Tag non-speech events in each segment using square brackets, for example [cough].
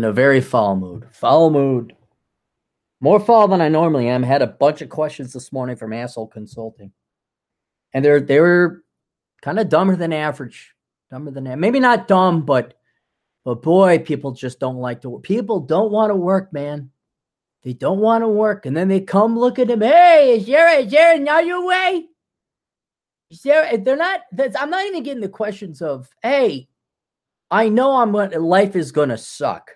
in a very fall mood. Fall mood. More fall than I normally am. Had a bunch of questions this morning from Asshole Consulting. And they're they were kind of dumber than average. Dumber than maybe not dumb, but but boy, people just don't like to work. People don't want to work, man. They don't want to work. And then they come look at them. Hey, is there, is there another way? Is there, they're not, I'm not even getting the questions of, hey, I know I'm going life is going to suck.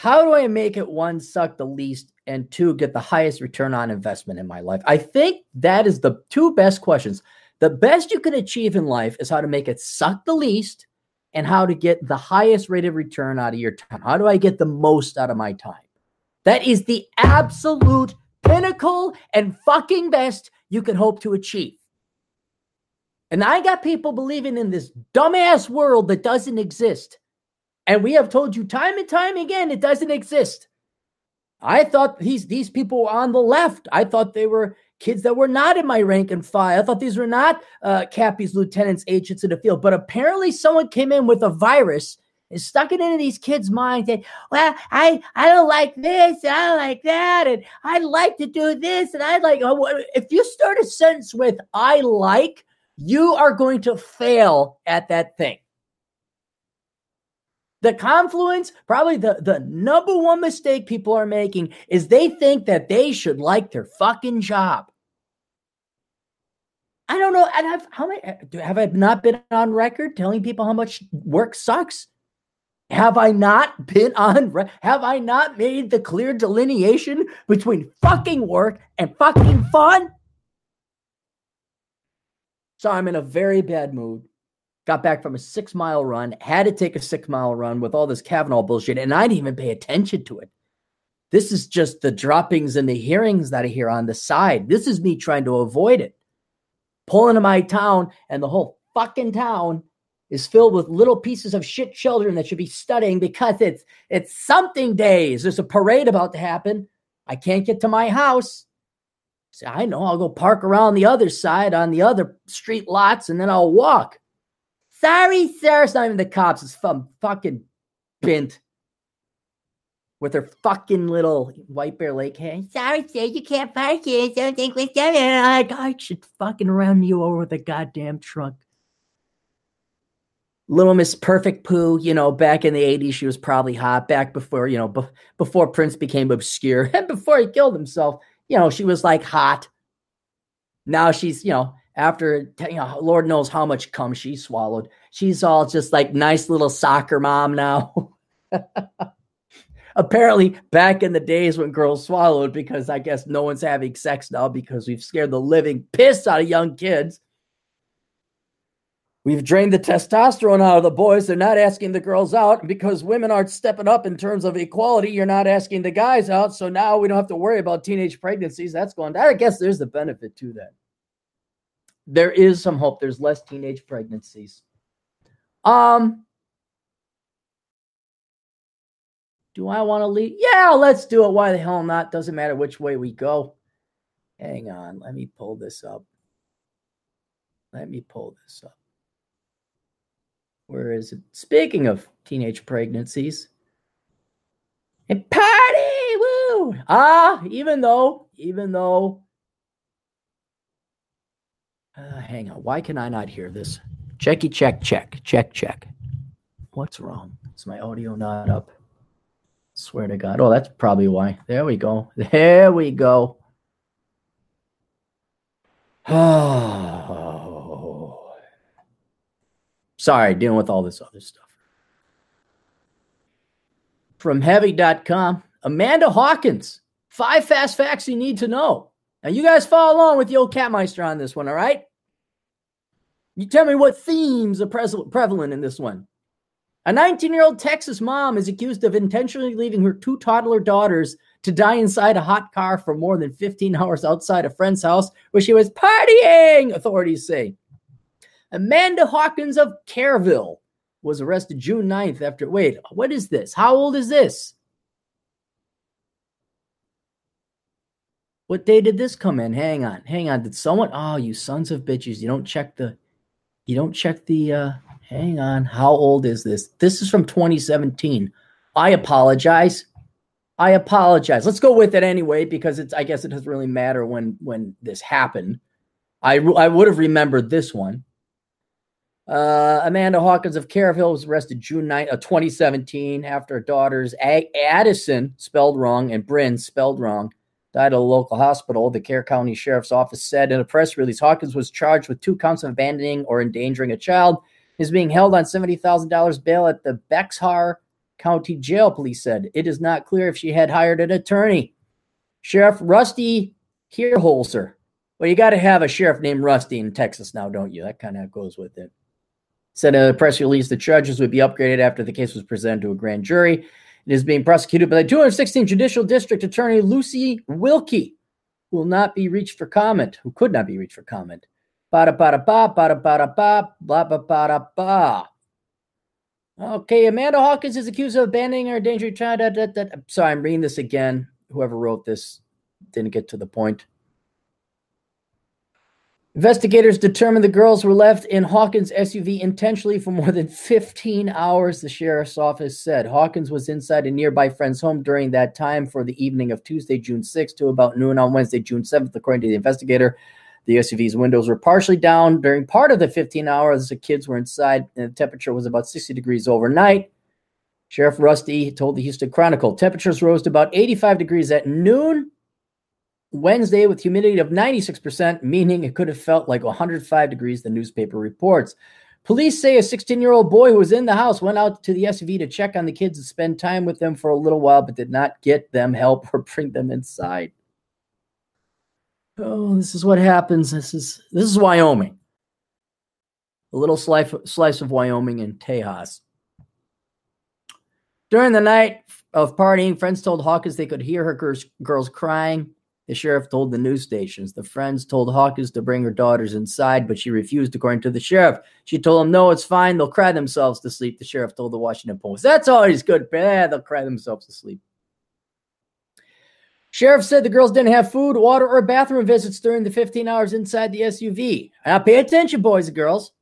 How do I make it one suck the least and two get the highest return on investment in my life? I think that is the two best questions. The best you can achieve in life is how to make it suck the least and how to get the highest rate of return out of your time. How do I get the most out of my time? That is the absolute pinnacle and fucking best you can hope to achieve. And I got people believing in this dumbass world that doesn't exist. And we have told you time and time again it doesn't exist. I thought these these people were on the left. I thought they were kids that were not in my rank and file. I thought these were not uh, cappies, lieutenants, agents in the field. But apparently, someone came in with a virus and stuck it into these kids' minds that, well, I I don't like this and I don't like that and I'd like to do this and I'd like. Oh, if you start a sentence with "I like," you are going to fail at that thing. The confluence, probably the, the number one mistake people are making is they think that they should like their fucking job. I don't know. And I've, how many have I not been on record telling people how much work sucks? Have I not been on? Have I not made the clear delineation between fucking work and fucking fun? So I'm in a very bad mood. Got back from a six mile run, had to take a six mile run with all this Kavanaugh bullshit, and I didn't even pay attention to it. This is just the droppings and the hearings that I hear on the side. This is me trying to avoid it. Pulling to my town, and the whole fucking town is filled with little pieces of shit children that should be studying because it's it's something days. There's a parade about to happen. I can't get to my house. So I know I'll go park around the other side on the other street lots and then I'll walk. Sorry, sir. It's not even the cops. It's from fucking Bint with her fucking little White Bear Lake hand. Sorry, sir. You can't park here. Don't think we're it. I should fucking run you over with a goddamn truck. Little Miss Perfect Poo, you know, back in the 80s, she was probably hot. Back before, you know, be- before Prince became obscure [laughs] and before he killed himself, you know, she was like hot. Now she's, you know, after, you know, Lord knows how much cum she swallowed. She's all just like nice little soccer mom now. [laughs] Apparently, back in the days when girls swallowed, because I guess no one's having sex now because we've scared the living piss out of young kids We've drained the testosterone out of the boys. They're not asking the girls out because women aren't stepping up in terms of equality. You're not asking the guys out. So now we don't have to worry about teenage pregnancies. That's going, I guess there's the benefit to that. There is some hope. There's less teenage pregnancies. Um, do I want to leave? Yeah, let's do it. Why the hell not? Doesn't matter which way we go. Hang on. Let me pull this up. Let me pull this up. Where is it? Speaking of teenage pregnancies, and party, woo! Ah, even though, even though, uh, hang on, why can I not hear this? Checky, check, check, check, check. What's wrong? Is my audio not up? Swear to God. Oh, that's probably why. There we go. [laughs] There we go. Oh. [sighs] Sorry, dealing with all this other stuff. From heavy.com, Amanda Hawkins, five fast facts you need to know. Now, you guys follow along with the old Catmeister on this one, all right? You tell me what themes are prevalent in this one. A 19 year old Texas mom is accused of intentionally leaving her two toddler daughters to die inside a hot car for more than 15 hours outside a friend's house where she was partying, authorities say. Amanda Hawkins of Kerrville was arrested June 9th after. Wait, what is this? How old is this? What day did this come in? Hang on, hang on. Did someone? Oh, you sons of bitches! You don't check the, you don't check the. uh Hang on. How old is this? This is from 2017. I apologize. I apologize. Let's go with it anyway because it's. I guess it doesn't really matter when when this happened. I I would have remembered this one. Uh, Amanda Hawkins of Kerrville was arrested June 9, uh, 2017 after her daughters Addison, spelled wrong, and Bryn, spelled wrong, died at a local hospital. The Kerr County Sheriff's Office said in a press release Hawkins was charged with two counts of abandoning or endangering a child. Is being held on $70,000 bail at the Bexar County Jail, police said. It is not clear if she had hired an attorney. Sheriff Rusty Hierholzer. Well, you got to have a sheriff named Rusty in Texas now, don't you? That kind of goes with it. Said in a press release the charges would be upgraded after the case was presented to a grand jury. Is being prosecuted by the 216th Judicial District Attorney Lucy Wilke, who will not be reached for comment, who could not be reached for comment. Ba da ba ba, ba ba ba, ba ba ba. Okay, Amanda Hawkins is accused of abandoning her endangered child. Da, da, da. Sorry, I'm reading this again. Whoever wrote this didn't get to the point. Investigators determined the girls were left in Hawkins' SUV intentionally for more than 15 hours, the sheriff's office said. Hawkins was inside a nearby friend's home during that time for the evening of Tuesday, June 6th to about noon on Wednesday, June 7th, according to the investigator. The SUV's windows were partially down during part of the 15 hours the kids were inside, and the temperature was about 60 degrees overnight. Sheriff Rusty told the Houston Chronicle temperatures rose to about 85 degrees at noon Wednesday with humidity of 96%, meaning it could have felt like 105 degrees, the newspaper reports. Police say a 16 year old boy who was in the house went out to the SUV to check on the kids and spend time with them for a little while, but did not get them help or bring them inside. Oh, this is what happens. This is this is Wyoming. A little slice, slice of Wyoming in Tejas. During the night of partying, friends told Hawkins they could hear her girls, girls crying. The sheriff told the news stations. The friends told Hawkins to bring her daughters inside, but she refused, according to the sheriff. She told them, No, it's fine. They'll cry themselves to sleep. The sheriff told the Washington Post. That's always good. Yeah, they'll cry themselves to sleep. Sheriff said the girls didn't have food, water, or bathroom visits during the 15 hours inside the SUV. Now, pay attention, boys and girls.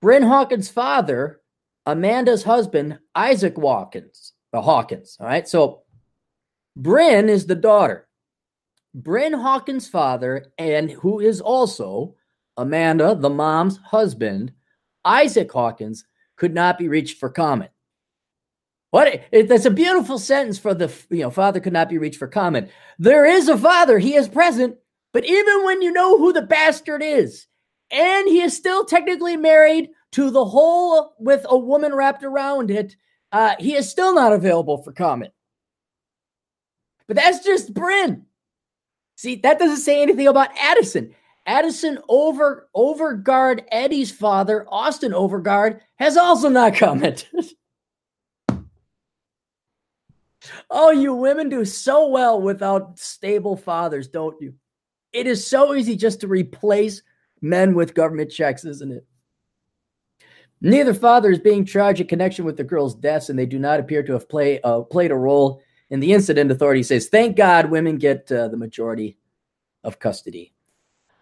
Bryn Hawkins' father, Amanda's husband, Isaac Hawkins, Hawkins. All right. So Bryn is the daughter. Bryn Hawkins' father, and who is also Amanda, the mom's husband, Isaac Hawkins, could not be reached for comment. What? It, that's a beautiful sentence for the you know father could not be reached for comment. There is a father; he is present. But even when you know who the bastard is, and he is still technically married to the whole with a woman wrapped around it, uh, he is still not available for comment. But that's just Bryn. See, that doesn't say anything about Addison. Addison over Overgard, Eddie's father, Austin Overgard, has also not [laughs] commented. oh, you women do so well without stable fathers, don't you? It is so easy just to replace men with government checks, isn't it? Neither father is being charged in connection with the girls' deaths, and they do not appear to have play, uh, played a role in the incident, authority says, thank God women get uh, the majority of custody.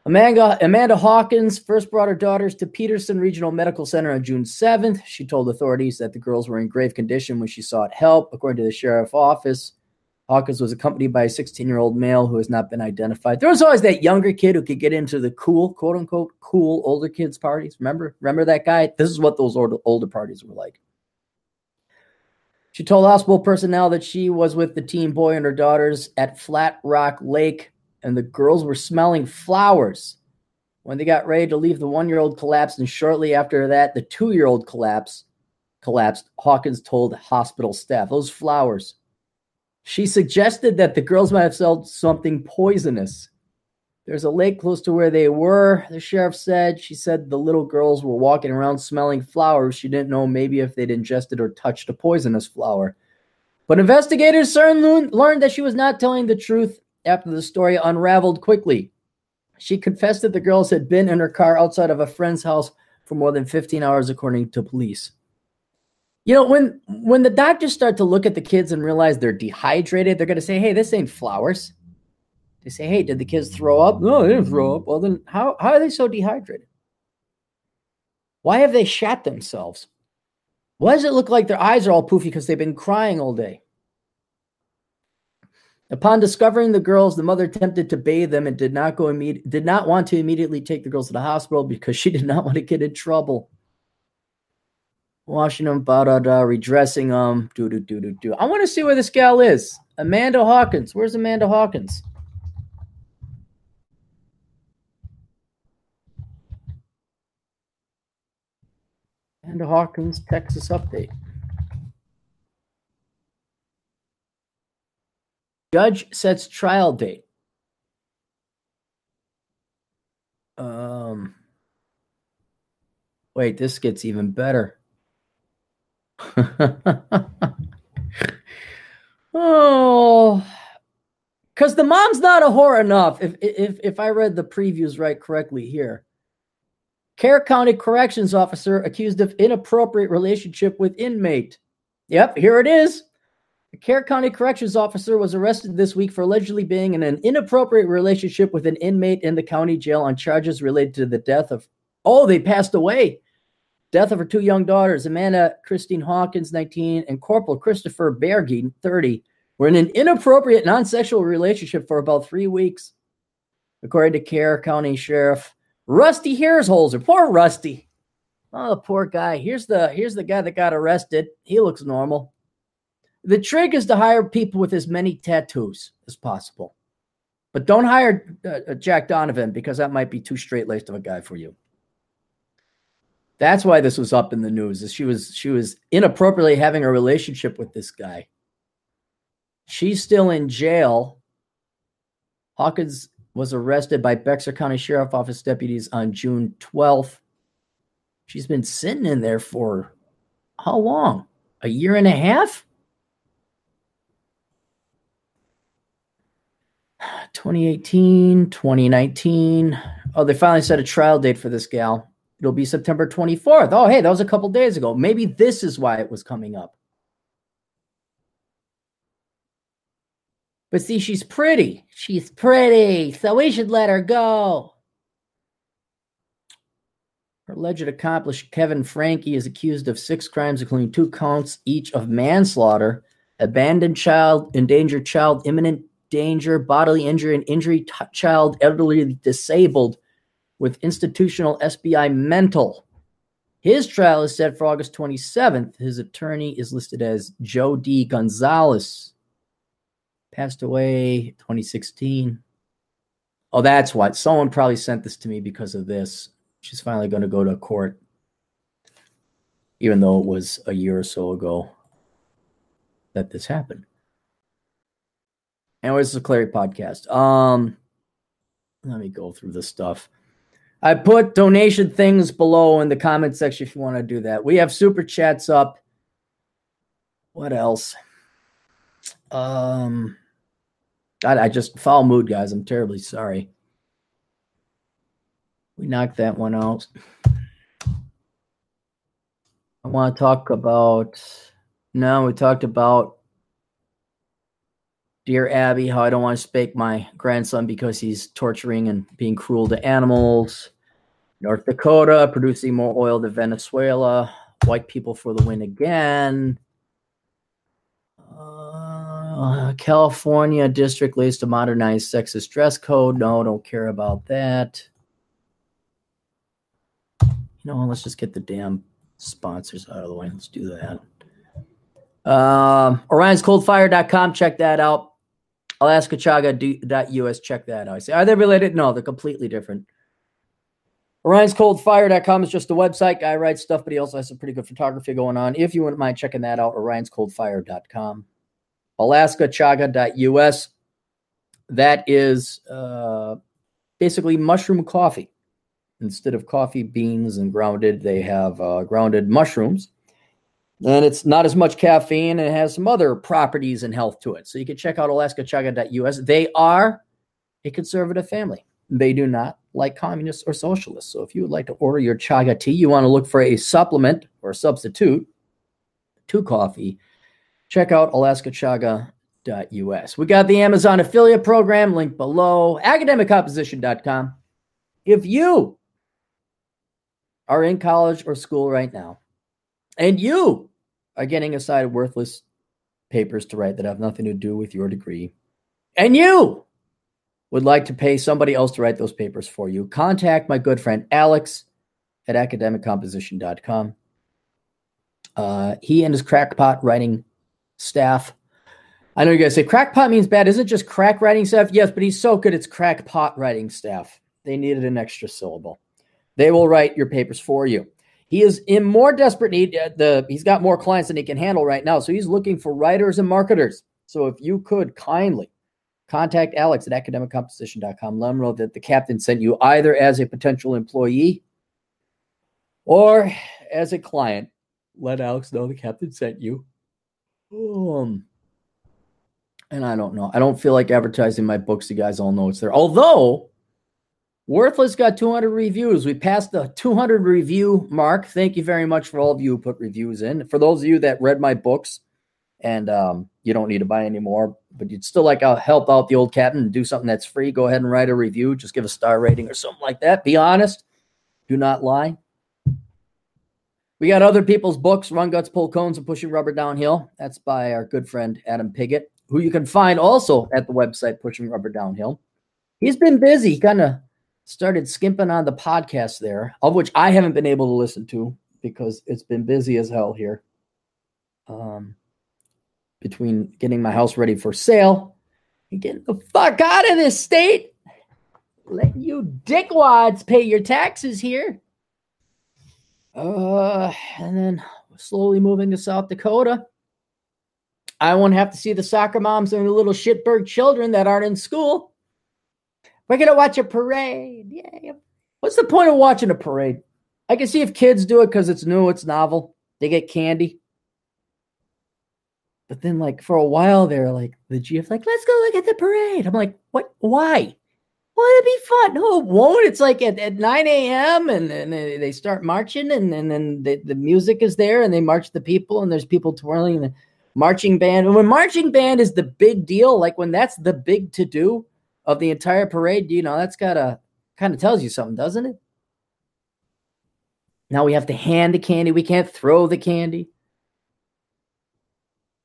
Amanda, Amanda Hawkins first brought her daughters to Peterson Regional Medical Center on June 7th. She told authorities that the girls were in grave condition when she sought help. According to the sheriff's office, Hawkins was accompanied by a 16 year old male who has not been identified. There was always that younger kid who could get into the cool, quote unquote, cool older kids' parties. Remember? Remember that guy? This is what those older, older parties were like. She told hospital personnel that she was with the teen boy and her daughters at Flat Rock Lake, and the girls were smelling flowers. When they got ready to leave, the one year old collapsed, and shortly after that, the two year old collapsed. Collapsed. Hawkins told hospital staff, "Those flowers." She suggested that the girls might have smelled something poisonous. There's a lake close to where they were, the sheriff said. She said the little girls were walking around smelling flowers. She didn't know maybe if they'd ingested or touched a poisonous flower. But investigators soon learned that she was not telling the truth after the story unraveled quickly. She confessed that the girls had been in her car outside of a friend's house for more than 15 hours, according to police. You know, when when the doctors start to look at the kids and realize they're dehydrated, they're going to say, "Hey, this ain't flowers." They say, hey, did the kids throw up? No, they didn't throw up. Well, then how, how are they so dehydrated? Why have they shat themselves? Why does it look like their eyes are all poofy because they've been crying all day? Upon discovering the girls, the mother attempted to bathe them and did not go imme- did not want to immediately take the girls to the hospital because she [laughs] did not want to get in trouble. Washing them, da da da, redressing them, do do do do do. I want to see where this gal is. Amanda Hawkins. Where's Amanda Hawkins? Amanda Hawkins, Texas update. Judge sets trial date. Um, wait, this gets even better. [laughs] oh, because the mom's not a whore enough. If if if I read the previews right correctly here, Kerr County corrections officer accused of inappropriate relationship with inmate. Yep, here it is. A Kerr County corrections officer was arrested this week for allegedly being in an inappropriate relationship with an inmate in the county jail on charges related to the death of. Oh, they passed away. Death of her two young daughters, Amanda Christine Hawkins, 19, and Corporal Christopher Berge, 30, were in an inappropriate non sexual relationship for about three weeks. According to Kerr County Sheriff Rusty Hierholzer. Poor Rusty. Oh, poor guy. Here's the here's the guy that got arrested. He looks normal. The trick is to hire people with as many tattoos as possible. But don't hire uh, Jack Donovan because that might be too straight laced of a guy for you. That's why this was up in the news. Is she was she was inappropriately having a relationship with this guy. She's still in jail. Hawkins was arrested by Bexar County Sheriff Office deputies on June 12th. She's been sitting in there for how long? A year and a half? [sighs] 2018, 2019. Oh, they finally set a trial date for this gal. It'll be September 24th. Oh, hey, that was a couple days ago. Maybe this is why it was coming up. But see, she's pretty. She's pretty. So we should let her go. Her alleged accomplice, Kevin Frankie, is accused of six crimes, including two counts each of manslaughter, abandoned child, endangered child, imminent danger, bodily injury, and injury t- child, elderly disabled, with institutional SBI mental. His trial is set for August 27th. His attorney is listed as Joe D. Gonzalez. Passed away 2016. Oh, that's what. Someone probably sent this to me because of this. She's finally going to go to court, even though it was a year or so ago that this happened. Anyways, is a Clarey podcast. Um, let me go through this stuff. I put donation things below in the comment section if you want to do that. We have super chats up. What else? Um, God, I just foul mood, guys. I'm terribly sorry. We knocked that one out. I want to talk about. No, we talked about Dear Abby, how I don't want to spank my grandson because he's torturing and being cruel to animals. North Dakota producing more oil than Venezuela. White people for the win again. Uh, California district leads to modernize sexist dress code. No, don't care about that. You know, let's just get the damn sponsors out of the way. Let's do that. Um, Orion'sColdFire.com. Check that out. AlaskaChaga.us. Check that out. I say, are they related? No, they're completely different. Orion'sColdFire.com is just a website. Guy writes stuff, but he also has some pretty good photography going on. If you wouldn't mind checking that out, Orion'sColdFire.com. AlaskaChaga.us. That is uh, basically mushroom coffee. Instead of coffee beans and grounded, they have uh, grounded mushrooms and it's not as much caffeine and it has some other properties and health to it. So you can check out alaskachaga.us. They are a conservative family. They do not like communists or socialists. So if you would like to order your chaga tea, you want to look for a supplement or substitute to coffee, check out alaskachaga.us. We got the Amazon affiliate program link below, academiccomposition.com. If you are in college or school right now, and you are getting assigned worthless papers to write that have nothing to do with your degree, and you would like to pay somebody else to write those papers for you, contact my good friend Alex at academiccomposition.com. Uh, he and his crackpot writing staff. I know you guys say crackpot means bad. Is it just crack writing staff? Yes, but he's so good. It's crackpot writing staff. They needed an extra syllable. They will write your papers for you. He is in more desperate need. Uh, the he's got more clients than he can handle right now, so he's looking for writers and marketers. So if you could kindly contact Alex at academiccomposition.com, let him know that the captain sent you either as a potential employee or as a client. Let Alex know the captain sent you. Um, and I don't know. I don't feel like advertising my books. You guys all know it's there. Although Worthless got 200 reviews. We passed the 200 review mark. Thank you very much for all of you who put reviews in. For those of you that read my books and um, you don't need to buy any more, but you'd still like to help out the old captain and do something that's free, go ahead and write a review. Just give a star rating or something like that. Be honest. Do not lie. We got other people's books, Run Guts, Pull Cones, and Pushing Rubber Downhill. That's by our good friend Adam Piggott, who you can find also at the website Pushing Rubber Downhill. He's been busy. He kind of started skimping on the podcast there, of which I haven't been able to listen to because it's been busy as hell here. Um, between getting my house ready for sale and getting the fuck out of this state, letting you dickwads pay your taxes here. Uh, and then slowly moving to South Dakota. I won't have to see the soccer moms and the little shitberg children that aren't in school. We're gonna watch a parade. Yeah. What's the point of watching a parade? I can see if kids do it because it's new, it's novel. They get candy. But then, like for a while, they're like the GF, like, let's go look at the parade. I'm like, what? Why? Well, it'd be fun. No, it won't. It's like at, at 9 a.m. and then they start marching, and, and then the, the music is there, and they march the people, and there's people twirling the marching band. And when marching band is the big deal, like when that's the big to do, of the entire parade, you know, that's got a kind of tells you something, doesn't it? Now we have to hand the candy. We can't throw the candy.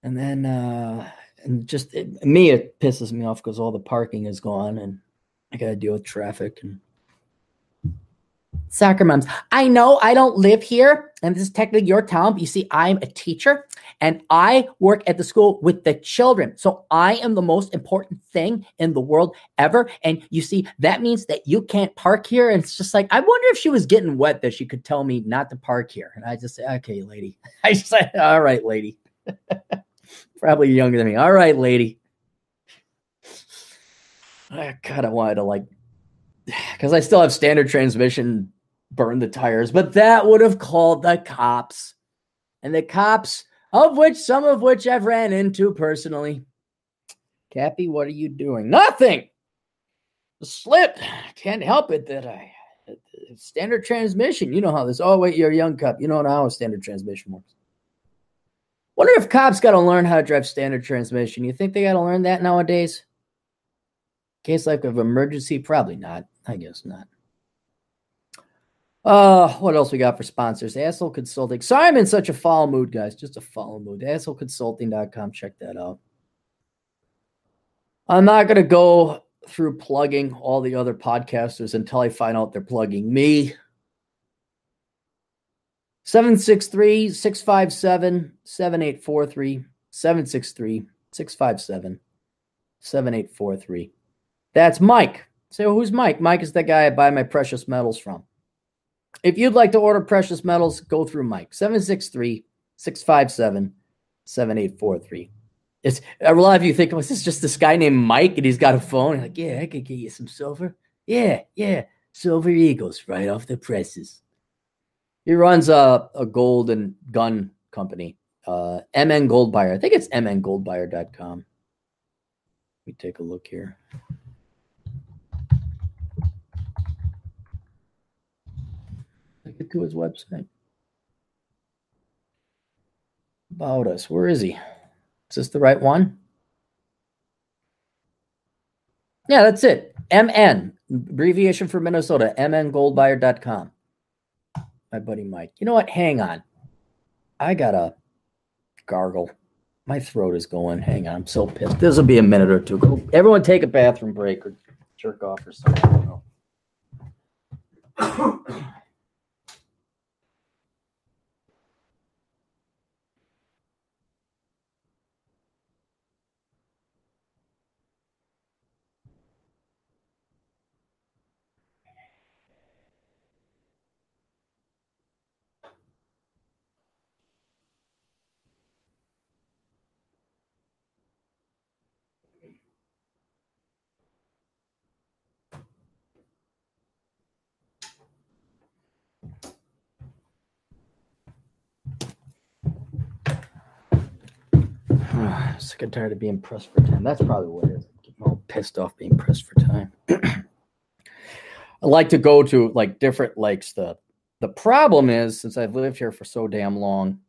And then, uh, and just it, me, it pisses me off because all the parking is gone and I got to deal with traffic and Soccer moms. I know I don't live here, and this is technically your town, but you see, I'm a teacher and I work at the school with the children. So I am the most important thing in the world ever. And you see, that means that you can't park here. And it's just like, I wonder if she was getting wet that she could tell me not to park here. And I just say, okay, lady. [laughs] I say, all right, lady. [laughs] Probably younger than me. All right, lady. I kind of wanted to like, [sighs] because I still have standard transmission burn the tires, but that would have called the cops. And the cops, of which some of which I've ran into personally. Cappy, what are you doing? Nothing. Slip. Can't help it that I standard transmission. You know how this. Oh wait, you're a young cop. You know how a standard transmission works. Wonder if cops got to learn how to drive standard transmission. You think they got to learn that nowadays? Case like of emergency, probably not. I guess not. Uh, what else we got for sponsors? Asshole Consulting. Sorry, I'm in such a foul mood, guys. Just a foul mood. AssholeConsulting.com. Check that out. I'm not going to go through plugging all the other podcasters until I find out they're plugging me. 763 657 7843. 763 657 7843. That's Mike. So who's Mike? Mike is the guy I buy my precious metals from. If you'd like to order precious metals, go through Mike 763 657 7843. It's a lot of you think, was this just this guy named Mike and he's got a phone? You're like, yeah, I could get you some silver. Yeah, yeah, silver eagles right off the presses. He runs a, a gold and gun company, uh, MN Gold Buyer. I think it's mngoldbuyer.com. Let me take a look here. Get to his website. About us. Where is he? Is this the right one? Yeah, that's it. MN, abbreviation for Minnesota, mngoldbuyer.com. My buddy Mike. You know what? Hang on. I gotta gargle. My throat is going. Hang on, I'm so pissed. This will be a minute or two. Go, everyone, take a bathroom break or jerk off or something. Sick and tired of being pressed for time. That's probably what it is. I'm all pissed off being pressed for time. [clears throat] I like to go to like different lakes. The the problem is since I've lived here for so damn long,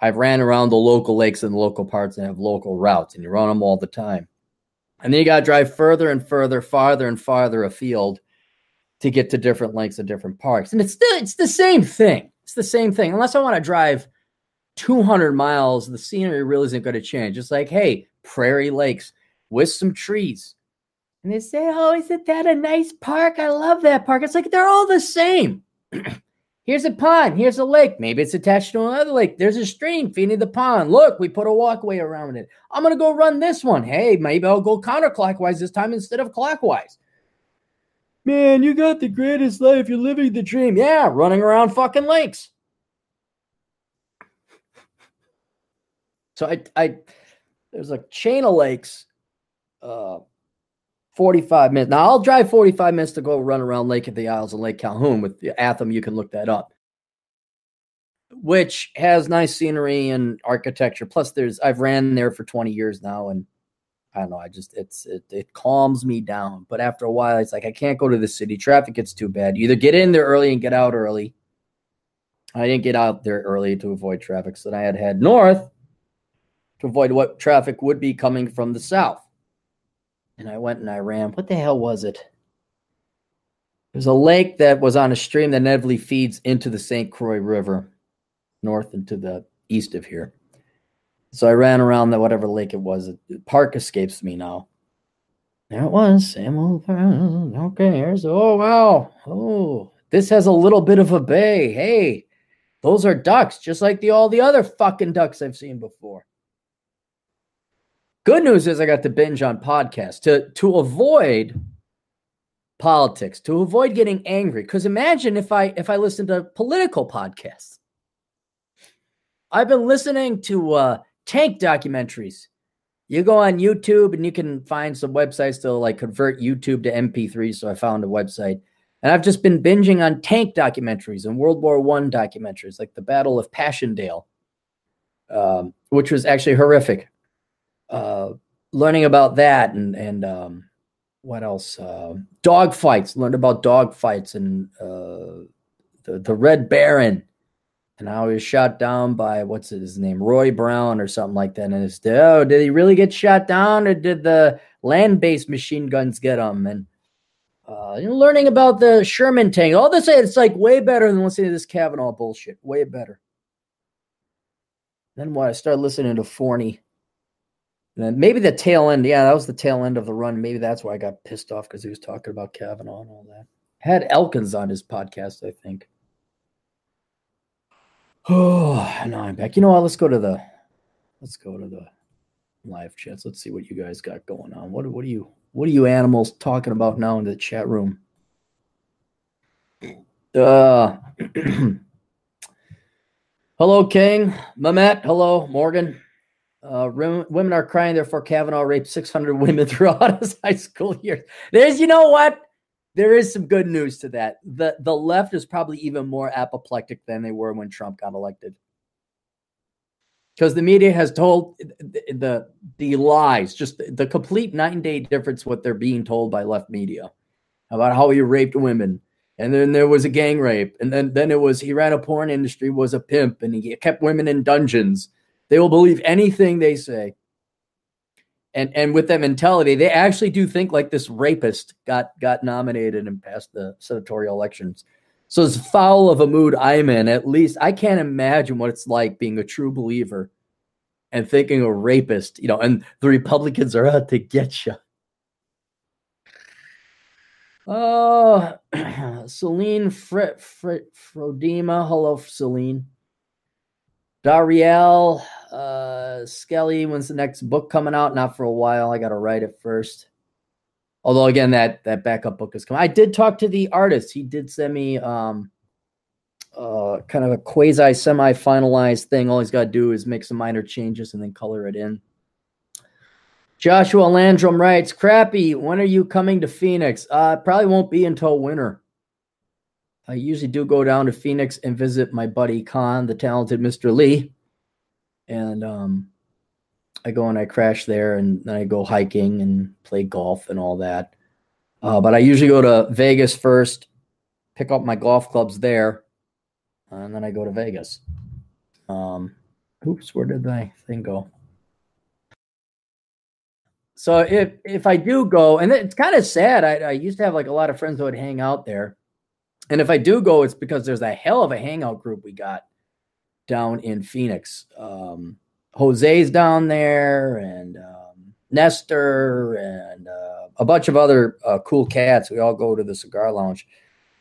I've ran around the local lakes and the local parts and have local routes, and you run them all the time. And then you got to drive further and further, farther and farther afield to get to different lakes and different parks. And it's it's the same thing. It's the same thing. Unless I want to drive 200 miles, the scenery really isn't going to change. It's like, hey, prairie lakes with some trees. And they say, oh, isn't that a nice park? I love that park. It's like they're all the same. [clears throat] Here's a pond. Here's a lake. Maybe it's attached to another lake. There's a stream feeding the pond. Look, we put a walkway around it. I'm going to go run this one. Hey, maybe I'll go counterclockwise this time instead of clockwise. Man, you got the greatest life. You're living the dream. Yeah, running around fucking lakes. So I, I there's a chain of lakes, uh, 45 minutes. Now I'll drive 45 minutes to go run around Lake of the Isles and Lake Calhoun with the Atham. You can look that up, which has nice scenery and architecture. Plus, there's I've ran there for 20 years now, and I don't know. I just it's it, it calms me down. But after a while, it's like I can't go to the city. Traffic gets too bad. You either get in there early and get out early. I didn't get out there early to avoid traffic, so then I had to head north to avoid what traffic would be coming from the south. And I went and I ran. What the hell was it? There's a lake that was on a stream that inevitably feeds into the St. Croix River, north and to the east of here. So I ran around that whatever lake it was. The park escapes me now. There it was, Samuel. Okay, here's oh wow. Oh, this has a little bit of a bay. Hey, those are ducks, just like the all the other fucking ducks I've seen before. Good news is I got to binge on podcasts to to avoid politics, to avoid getting angry. Because imagine if I if I listen to political podcasts. I've been listening to uh, tank documentaries. You go on YouTube and you can find some websites to like convert YouTube to MP3. So I found a website, and I've just been binging on tank documentaries and World War One documentaries, like the Battle of Passchendaele, um, which was actually horrific uh, learning about that and and um, what else? Uh, dog fights. Learned about dog fights and uh, the the Red Baron and how he was shot down by what's his name, Roy Brown or something like that. And it's oh, did he really get shot down or did the land based machine guns get him? And uh, learning about the Sherman tank, all this, it's like way better than listening to this Kavanaugh bullshit. Way better. Then what? I started listening to Forney and then maybe the tail end, yeah, that was the tail end of the run. Maybe that's why I got pissed off because he was talking about Kavanaugh and all that. Had Elkins on his podcast, I think. [sighs] Oh, now I'm back. You know what? Let's go to the let's go to the live chats. Let's see what you guys got going on. What what are you what are you animals talking about now in the chat room? Uh [clears throat] [clears throat] hello, King. Mamet. Hello, Morgan. Uh, women are crying, therefore Kavanaugh raped 600 women [laughs] throughout his high school years. There's, you know what? There is some good news to that. The the left is probably even more apoplectic than they were when Trump got elected. Because the media has told the, the, the lies, just the, the complete night and day difference what they're being told by left media about how he raped women. And then there was a gang rape. And then, then it was he ran a porn industry, was a pimp, and he kept women in dungeons they will believe anything they say. And and with that mentality, they actually do think like this rapist got got nominated and passed the senatorial elections. So as foul of a mood I'm in, at least I can't imagine what it's like being a true believer and thinking a rapist, you know, and the Republicans are out to get you. Oh, [clears throat] Celine Fr- Fr- Frodema. Hello, Celine. Dariel uh, Skelly. When's the next book coming out? Not for a while. I got to write it first. Although again, that that backup book is coming. I did talk to the artist. He did send me um, uh, kind of a quasi semi finalized thing. All he's got to do is make some minor changes and then color it in. Joshua Landrum writes, "Crappy, when are you coming to Phoenix? Uh, probably won't be until winter. I usually do go down to Phoenix and visit my buddy Khan, the talented Mr. Lee, and um, I go and I crash there, and then I go hiking and play golf and all that. Uh, but I usually go to Vegas first, pick up my golf clubs there, and then I go to Vegas. Um, oops, where did my thing go? So if if I do go, and it's kind of sad, I, I used to have like a lot of friends that would hang out there, and if I do go, it's because there's a hell of a hangout group we got down in Phoenix. Um, Jose's down there, and um, Nestor, and uh, a bunch of other uh, cool cats. We all go to the cigar lounge.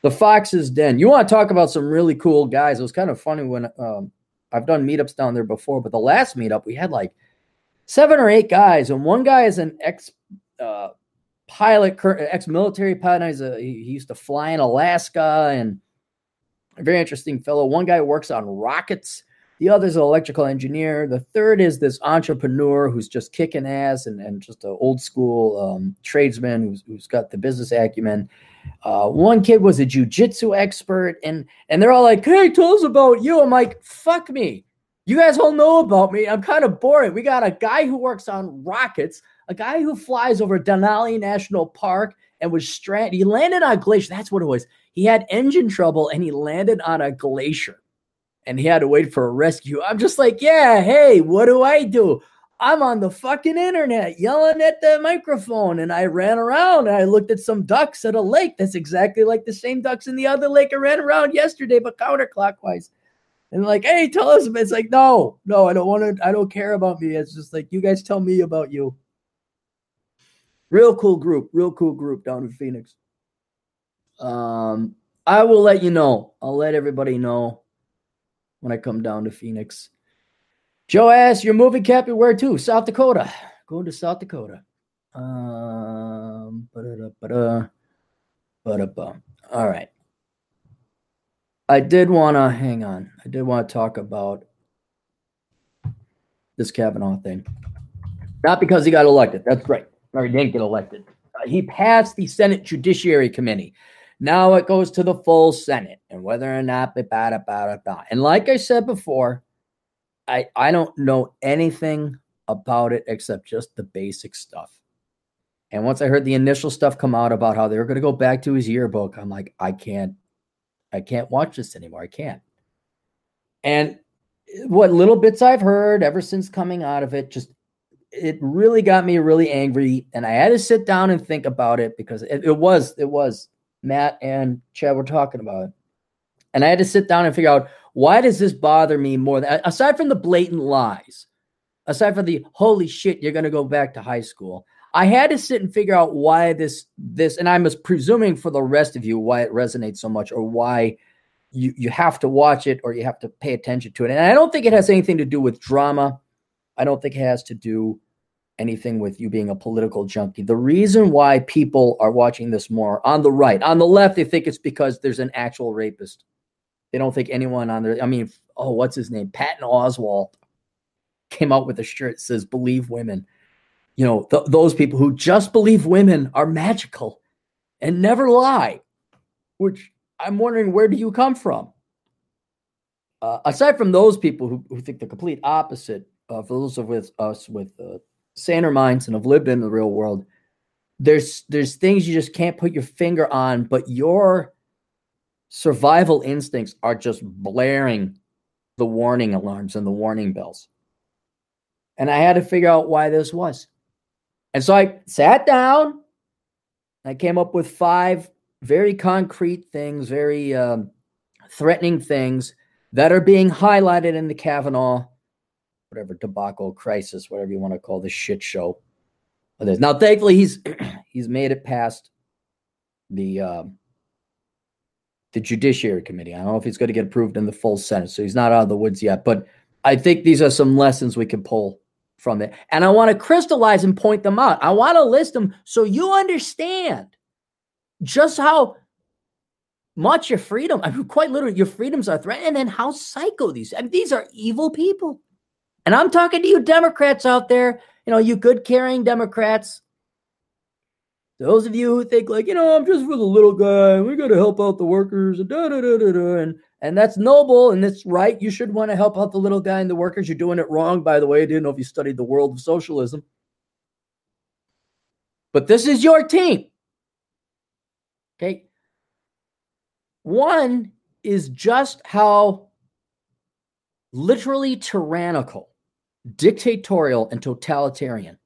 The Fox's Den. You want to talk about some really cool guys? It was kind of funny when um, I've done meetups down there before, but the last meetup we had like seven or eight guys, and one guy is an ex uh, pilot, ex military pilot. He's a, he used to fly in Alaska, and a very interesting fellow. One guy works on rockets. The other is an electrical engineer. The third is this entrepreneur who's just kicking ass and, and just an old school um, tradesman who's, who's got the business acumen. Uh, one kid was a jujitsu expert, and and they're all like, "Hey, tell us about you." I'm like, "Fuck me." You guys all know about me. I'm kind of boring. We got a guy who works on rockets, a guy who flies over Denali National Park and was stranded. He landed on a glacier. That's what it was. He had engine trouble and he landed on a glacier and he had to wait for a rescue. I'm just like, yeah, hey, what do I do? I'm on the fucking internet yelling at the microphone. And I ran around and I looked at some ducks at a lake that's exactly like the same ducks in the other lake I ran around yesterday, but counterclockwise and like, hey, tell us. It's like, no, no, I don't want to. I don't care about me. It's just like you guys tell me about you. Real cool group, real cool group down in Phoenix. Um, I will let you know. I'll let everybody know when I come down to Phoenix. Joe asks, "You're moving Cappy where to? South Dakota. Going to South Dakota." Um, ba-da-da, ba-da, ba-da-ba. All right. I did want to hang on. I did want to talk about this Kavanaugh thing. Not because he got elected. That's right. Or he didn't get elected. Uh, he passed the Senate Judiciary Committee. Now it goes to the full Senate, and whether or not, and like I said before, I I don't know anything about it except just the basic stuff. And once I heard the initial stuff come out about how they were going to go back to his yearbook, I'm like, I can't I can't watch this anymore. I can't. And what little bits I've heard ever since coming out of it, just it really got me really angry. And I had to sit down and think about it because it, it was, it was Matt and Chad were talking about it. And I had to sit down and figure out why does this bother me more than aside from the blatant lies, aside from the holy shit, you're gonna go back to high school. I had to sit and figure out why this this, and I'm presuming for the rest of you why it resonates so much, or why you you have to watch it or you have to pay attention to it. And I don't think it has anything to do with drama. I don't think it has to do anything with you being a political junkie. The reason why people are watching this more on the right, on the left, they think it's because there's an actual rapist. They don't think anyone on there. I mean, oh, what's his name? Patton Oswalt came out with a shirt that says "Believe Women." you know, th- those people who just believe women are magical and never lie, which I'm wondering where do you come from? Uh, aside from those people who, who think the complete opposite, uh, for those of us with uh, saner minds and have lived in the real world, there's there's things you just can't put your finger on, but your survival instincts are just blaring the warning alarms and the warning bells. And I had to figure out why this was. And so I sat down. I came up with five very concrete things, very um, threatening things that are being highlighted in the Kavanaugh whatever debacle, crisis, whatever you want to call this shit show. this. Now, thankfully, he's [clears throat] he's made it past the uh, the Judiciary Committee. I don't know if he's going to get approved in the full Senate, so he's not out of the woods yet. But I think these are some lessons we can pull from it, and I want to crystallize and point them out. I want to list them so you understand just how much your freedom, I mean, quite literally, your freedoms are threatened, and then how psycho these. I mean, these are evil people. And I'm talking to you, Democrats out there, you know, you good caring Democrats. Those of you who think like, you know, I'm just for the little guy, we got to help out the workers, and da da da da da, and and that's noble and that's right. You should want to help out the little guy and the workers. You're doing it wrong, by the way. I didn't know if you studied the world of socialism. But this is your team. Okay. One is just how literally tyrannical, dictatorial, and totalitarian.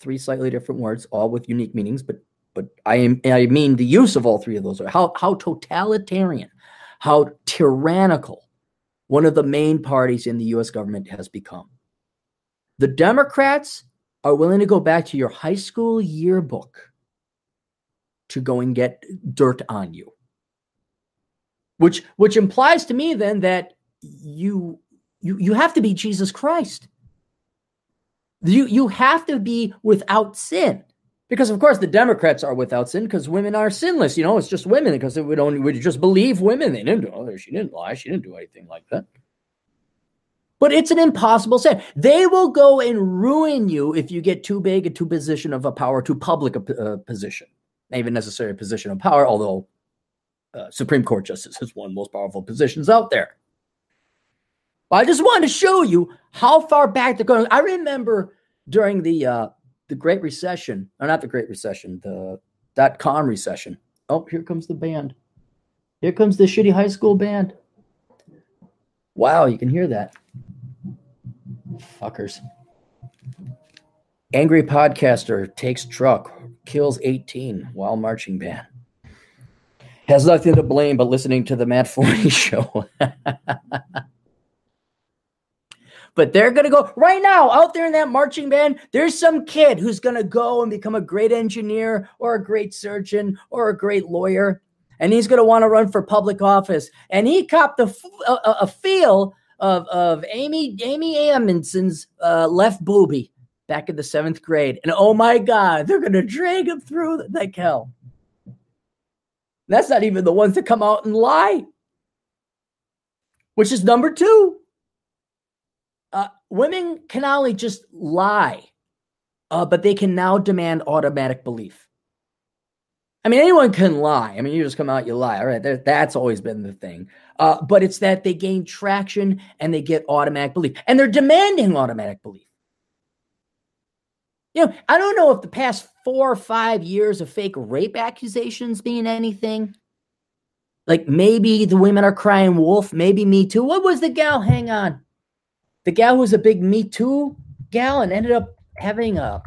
Three slightly different words, all with unique meanings, but but I am I mean the use of all three of those. How how totalitarian, how tyrannical one of the main parties in the US government has become. The Democrats are willing to go back to your high school yearbook to go and get dirt on you which which implies to me then that you you you have to be Jesus Christ. You you have to be without sin. Because of course the Democrats are without sin because women are sinless. You know, it's just women because we don't we just believe women. They didn't do oh, she didn't lie. She didn't do anything like that. But it's an impossible sin. They will go and ruin you if you get too big a too position of a power, too public a uh, position, not even necessarily a position of power, although uh, Supreme Court justice is one of the most powerful positions out there. I just wanted to show you how far back they're going. I remember during the uh, the Great Recession, or not the Great Recession, the dot com recession. Oh, here comes the band. Here comes the shitty high school band. Wow, you can hear that. Fuckers. Angry podcaster takes truck, kills 18 while marching band has nothing to blame but listening to the Matt Forney [laughs] show. [laughs] but they're going to go right now out there in that marching band. There's some kid who's going to go and become a great engineer or a great surgeon or a great lawyer. And he's going to want to run for public office. And he copped a, a, a feel of, of Amy Amy Amundsen's uh, left booby back in the seventh grade. And oh my God, they're going to drag him through like hell. That's not even the ones that come out and lie, which is number two. Women can not only just lie, uh, but they can now demand automatic belief. I mean, anyone can lie. I mean, you just come out, you lie. All right, that's always been the thing. Uh, but it's that they gain traction and they get automatic belief, and they're demanding automatic belief. You know, I don't know if the past four or five years of fake rape accusations mean anything. Like maybe the women are crying wolf, maybe Me Too. What was the gal? Hang on. The gal who was a big Me Too gal and ended up having a,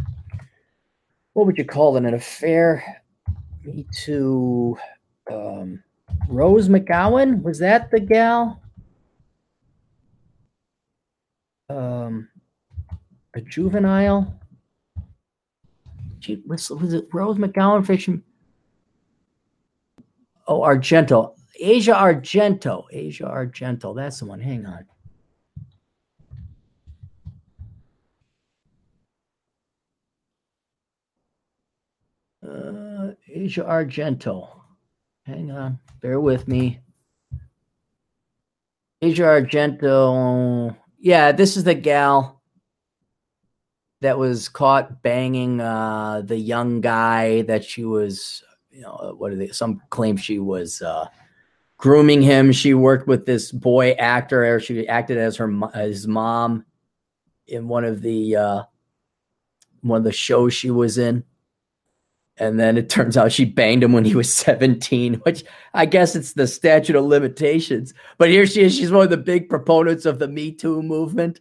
what would you call it, an affair? Me Too. Um, Rose McGowan? Was that the gal? Um, a juvenile? She was, was it Rose McGowan fiction? Oh, Argento. Asia Argento. Asia Argento. That's the one. Hang on. Uh, Asia Argento. Hang on. Bear with me. Asia Argento. Yeah, this is the gal that was caught banging uh, the young guy that she was, you know, what are they? Some claim she was uh, grooming him. She worked with this boy actor, or she acted as her his mom in one of the uh, one of the shows she was in. And then it turns out she banged him when he was 17, which I guess it's the statute of limitations. But here she is. She's one of the big proponents of the Me Too movement.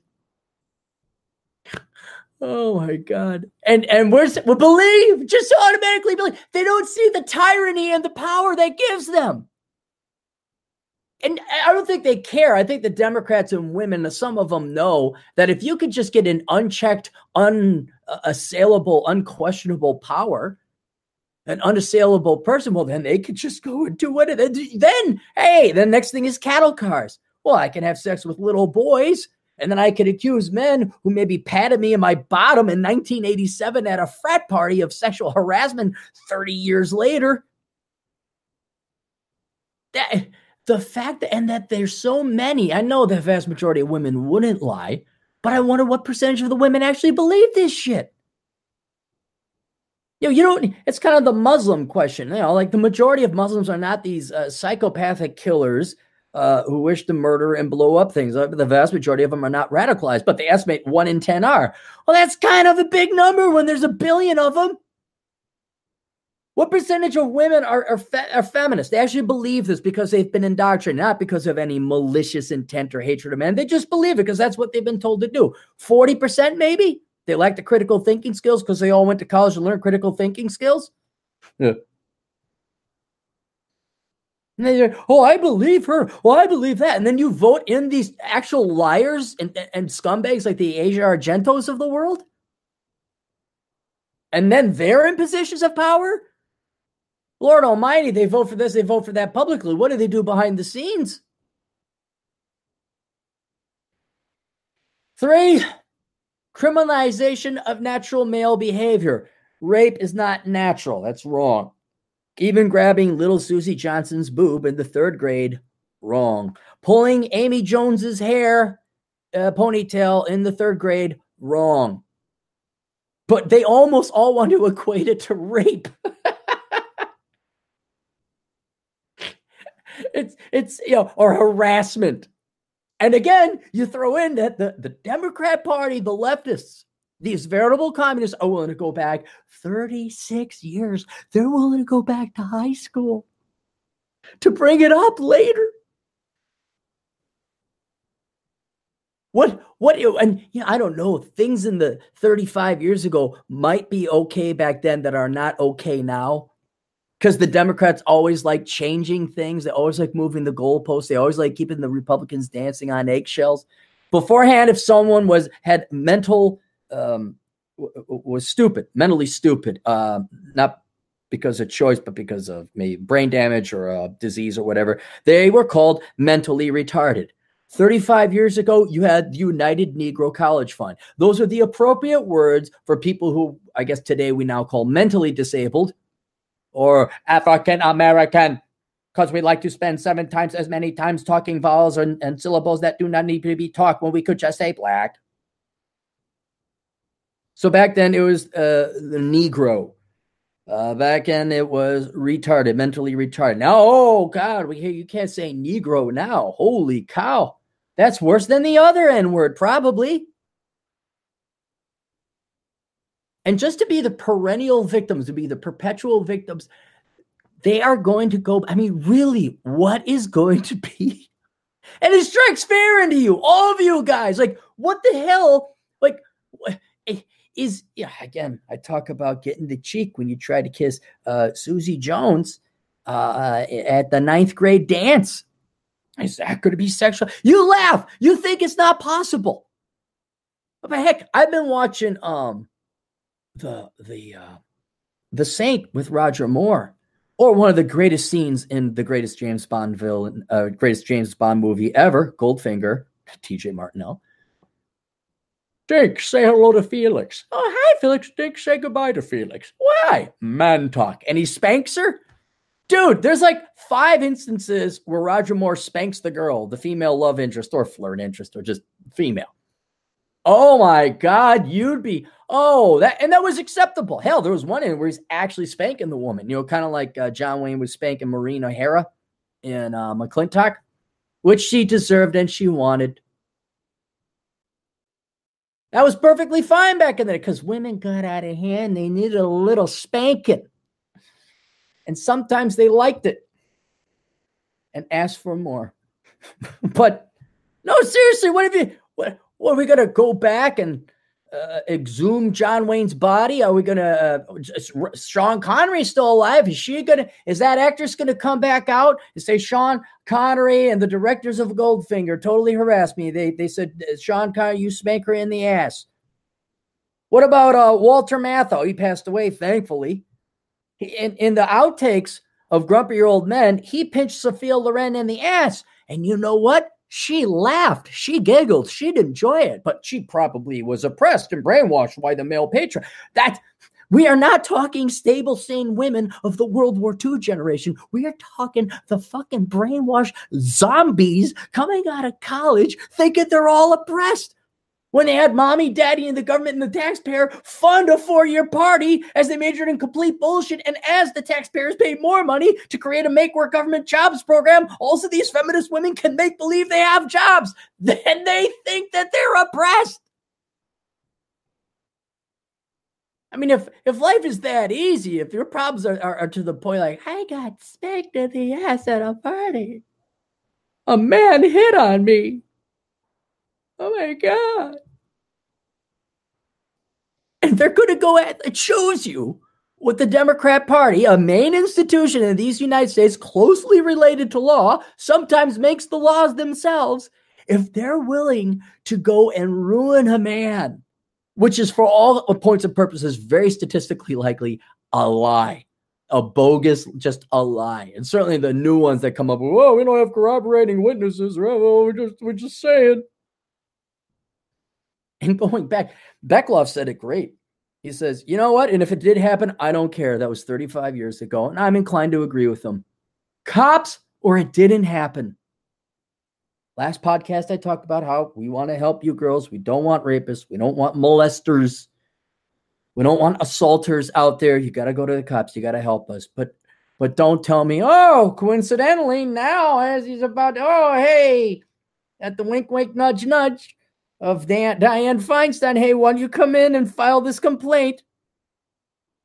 Oh my God. And and we're we believe, just automatically believe. They don't see the tyranny and the power that gives them. and I don't think they care. I think the Democrats and women, some of them know that if you could just get an unchecked, unassailable, uh, unquestionable power, an unassailable person, well, then they could just go and do what it. Then, hey, the next thing is cattle cars. Well, I can have sex with little boys, and then I could accuse men who maybe patted me in my bottom in 1987 at a frat party of sexual harassment 30 years later. That the fact and that there's so many, I know the vast majority of women wouldn't lie, but I wonder what percentage of the women actually believe this shit. You know, you don't, it's kind of the Muslim question. You know, like the majority of Muslims are not these uh, psychopathic killers uh, who wish to murder and blow up things. Uh, the vast majority of them are not radicalized, but they estimate one in 10 are. Well, that's kind of a big number when there's a billion of them. What percentage of women are, are, fe- are, feminists? They actually believe this because they've been indoctrinated, not because of any malicious intent or hatred of men. They just believe it because that's what they've been told to do. 40% maybe? They lack the critical thinking skills because they all went to college and learned critical thinking skills? Yeah. And they say, oh, I believe her. Well, I believe that. And then you vote in these actual liars and, and scumbags like the Asia Argentos of the world? And then they're in positions of power? Lord Almighty, they vote for this, they vote for that publicly. What do they do behind the scenes? Three, criminalization of natural male behavior. Rape is not natural. That's wrong. Even grabbing little Susie Johnson's boob in the third grade, wrong. Pulling Amy Jones's hair, uh, ponytail in the third grade, wrong. But they almost all want to [laughs] equate it to rape. [laughs] it's it's you know or harassment. And again, you throw in that the, the Democrat Party, the leftists, these veritable communists are willing to go back 36 years. They're willing to go back to high school to bring it up later. What what and you know, I don't know things in the 35 years ago might be okay back then that are not okay now because the Democrats always like changing things. They always like moving the goalposts. They always like keeping the Republicans dancing on eggshells. Beforehand, if someone was had mental um, w- was stupid, mentally stupid, uh, not because of choice, but because of maybe brain damage or a disease or whatever, they were called mentally retarded. 35 years ago, you had the United Negro College Fund. Those are the appropriate words for people who, I guess today we now call mentally disabled or African American, because we like to spend seven times as many times talking vowels and, and syllables that do not need to be talked when we could just say black. So back then it was uh, the Negro. Uh, back then it was retarded, mentally retarded. Now, oh God, we you can't say Negro now. Holy cow, that's worse than the other N word, probably. And just to be the perennial victims, to be the perpetual victims, they are going to go. I mean, really, what is going to be? [laughs] And it strikes fear into you, all of you guys. Like, what the hell? Like, eh, is yeah, again, I talk about getting the cheek when you try to kiss uh, Susie Jones uh, at the ninth grade dance. Is that going to be sexual? You laugh. You think it's not possible. But heck, I've been watching um the the uh, the Saint with Roger Moore, or one of the greatest scenes in the greatest James Bond villain, uh, greatest James Bond movie ever, Goldfinger, T.J. Martinell. Dick, say hello to Felix. Oh, hi, Felix. Dick, say goodbye to Felix. Why? Man talk. And he spanks her? Dude, there's like five instances where Roger Moore spanks the girl, the female love interest or flirt interest or just female. Oh my God, you'd be oh that and that was acceptable. Hell, there was one in where he's actually spanking the woman. You know, kind of like uh, John Wayne was spanking Maureen O'Hara in uh, McLintock, which she deserved and she wanted. That was perfectly fine back in the day because women got out of hand. They needed a little spanking, and sometimes they liked it and asked for more. [laughs] but no, seriously, what have you? What what are we gonna go back and uh, exhume John Wayne's body? Are we gonna? Uh, Sean Connery still alive? Is she gonna? Is that actress gonna come back out and say Sean Connery and the directors of Goldfinger totally harassed me? They they said Sean Connery, you spank her in the ass. What about uh, Walter Matthau? He passed away, thankfully. In in the outtakes of Grumpy Old Men, he pinched Sophia Loren in the ass, and you know what? She laughed, she giggled, she'd enjoy it, but she probably was oppressed and brainwashed by the male patron. That we are not talking stable, sane women of the World War II generation. We are talking the fucking brainwashed zombies coming out of college thinking they're all oppressed when they had mommy, daddy, and the government and the taxpayer fund a four year party as they majored in complete bullshit. And as the taxpayers pay more money to create a make work government jobs program, also these feminist women can make believe they have jobs. [laughs] Then they think that they're oppressed. I mean, if if life is that easy, if your problems are, are, are to the point like I got spanked in the ass at a party, a man hit on me. Oh my God. And they're going to go at it shows you what the Democrat Party, a main institution in these United States closely related to law, sometimes makes the laws themselves. If they're willing to go and ruin a man, which is for all points and purposes very statistically likely a lie, a bogus, just a lie. And certainly the new ones that come up, oh, we don't have corroborating witnesses. Oh, we're just, we're just saying. And [laughs] going back, Beckloff said it great. He says, you know what? And if it did happen, I don't care. That was 35 years ago. And I'm inclined to agree with him. Cops or it didn't happen. Last podcast, I talked about how we want to help you girls. We don't want rapists. We don't want molesters. We don't want assaulters out there. You got to go to the cops. You got to help us. But but don't tell me, oh, coincidentally, now as he's about, oh, hey, at the wink, wink, nudge, nudge, of Dan- Dianne Feinstein, hey, why don't you come in and file this complaint?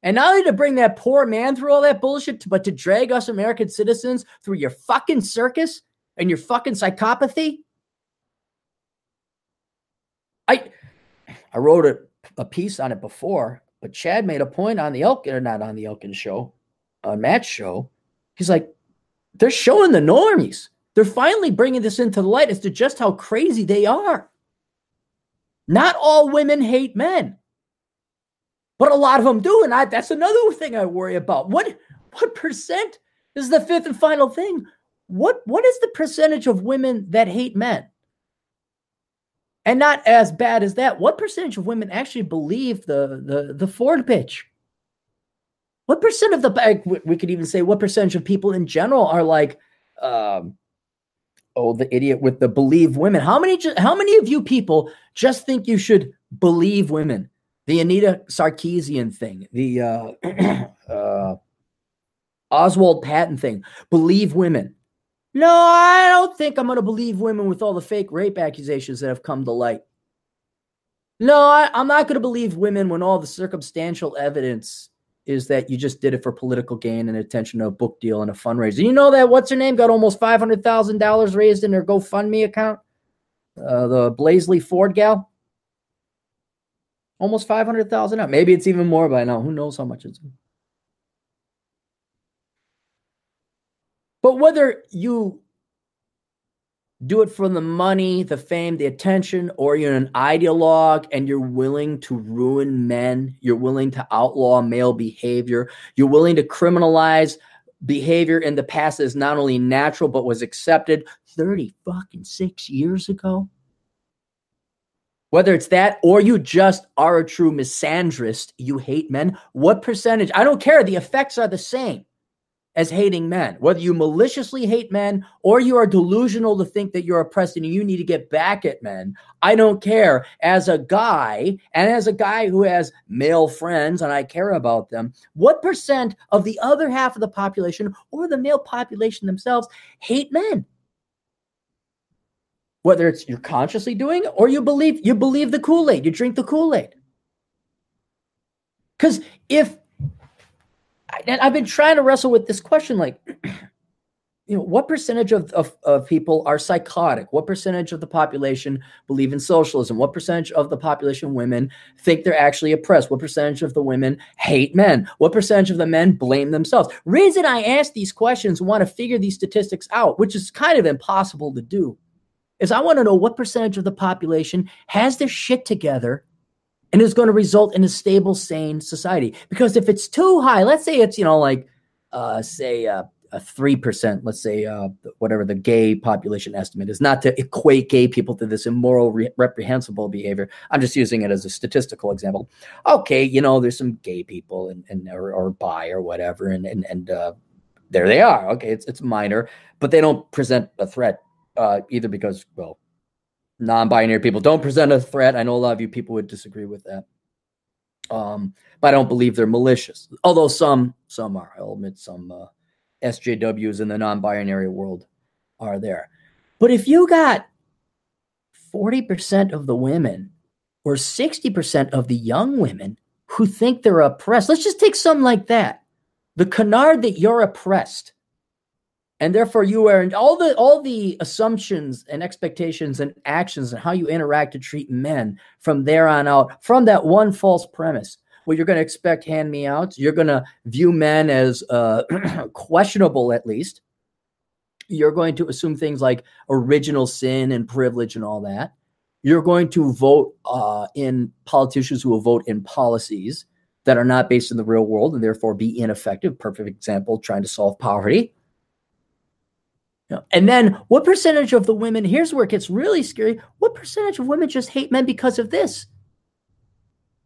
And not only to bring that poor man through all that bullshit, but to drag us American citizens through your fucking circus and your fucking psychopathy. I I wrote a, a piece on it before, but Chad made a point on the Elkin, or not on the Elkin show, on Matt's show. He's like, they're showing the normies. They're finally bringing this into the light as to just how crazy they are. Not all women hate men, but a lot of them do. And I, that's another thing I worry about. What, what percent this is the fifth and final thing? What, what is the percentage of women that hate men? And not as bad as that. What percentage of women actually believe the, the, the Ford pitch? What percent of the, we could even say, what percentage of people in general are like, um, oh, the idiot with the believe women. How many how many of you people just think you should believe women? The Anita Sarkeesian thing, the uh, [clears throat] uh, Oswald Patton thing. Believe women. No, I don't think I'm going to believe women with all the fake rape accusations that have come to light. No, I, I'm not going to believe women when all the circumstantial evidence is that you just did it for political gain and attention to a book deal and a fundraiser. You know that what's her name got almost five hundred thousand dollars raised in her GoFundMe account. Uh, the Blasey Ford gal, almost five hundred thousand. Maybe it's even more by now. Who knows how much it's. But whether you do it for the money, the fame, the attention, or you're an ideologue and you're willing to ruin men, you're willing to outlaw male behavior, you're willing to criminalize behavior in the past that is not only natural but was accepted 30 fucking 6 years ago. Whether it's that or you just are a true misandrist, you hate men, what percentage? I don't care. The effects are the same as hating men. Whether you maliciously hate men or you are delusional to think that you're oppressed and you need to get back at men, I don't care. As a guy, and as a guy who has male friends and I care about them, what percent of the other half of the population or the male population themselves hate men? Whether it's you're consciously doing or you believe you believe the Kool-Aid, you drink the Kool-Aid. Because if and I've been trying to wrestle with this question like, [clears throat] you know, what percentage of, of, of, people are psychotic? What percentage of the population believe in socialism? What percentage of the population women think they're actually oppressed? What percentage of the women hate men? What percentage of the men blame themselves? Reason I ask these questions want to figure these statistics out, which is kind of impossible to do, is I want to know what percentage of the population has their shit together and is going to result in a stable, sane society. Because if it's too high, let's say it's, you know, like, uh, say, uh, a three percent, let's say, uh, whatever the gay population estimate is, not to equate gay people to this immoral, re- reprehensible behavior. I'm just using it as a statistical example. Okay, you know, there's some gay people and, and or, or bi or whatever, and and and uh, there they are. Okay, it's it's minor, but they don't present a threat uh, either because well, non-binary people don't present a threat. I know a lot of you people would disagree with that. Um, but I don't believe they're malicious. Although some some are. I'll admit some uh, SJWs in the non-binary world are there. But if you got 40% of the women or 60% of the young women who think they're oppressed, let's just take some like that. The canard that you're oppressed. And therefore you are all the all the assumptions and expectations and actions and how you interact to treat men from there on out, from that one false premise well, you're going to expect hand me outs. You're going to view men as uh, [clears throat] questionable, at least. You're going to assume things like original sin and privilege and all that. You're going to vote uh, in politicians who will vote in policies that are not based in the real world and therefore be ineffective. Perfect example trying to solve poverty. And then, what percentage of the women? Here's where it gets really scary. What percentage of women just hate men because of this?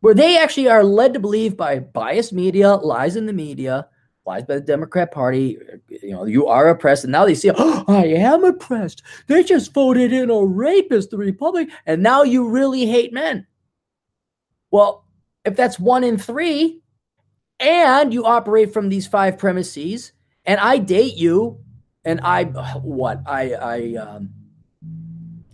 where they actually are led to believe by biased media, lies in the media, lies by the Democrat Party. You know, you are oppressed, and now they see, oh, [gasps] I am oppressed. They just voted in a rapist, the Republic, and now you really hate men. Well, if that's one in three, and you operate from these five premises, and I date you, and I what I I um,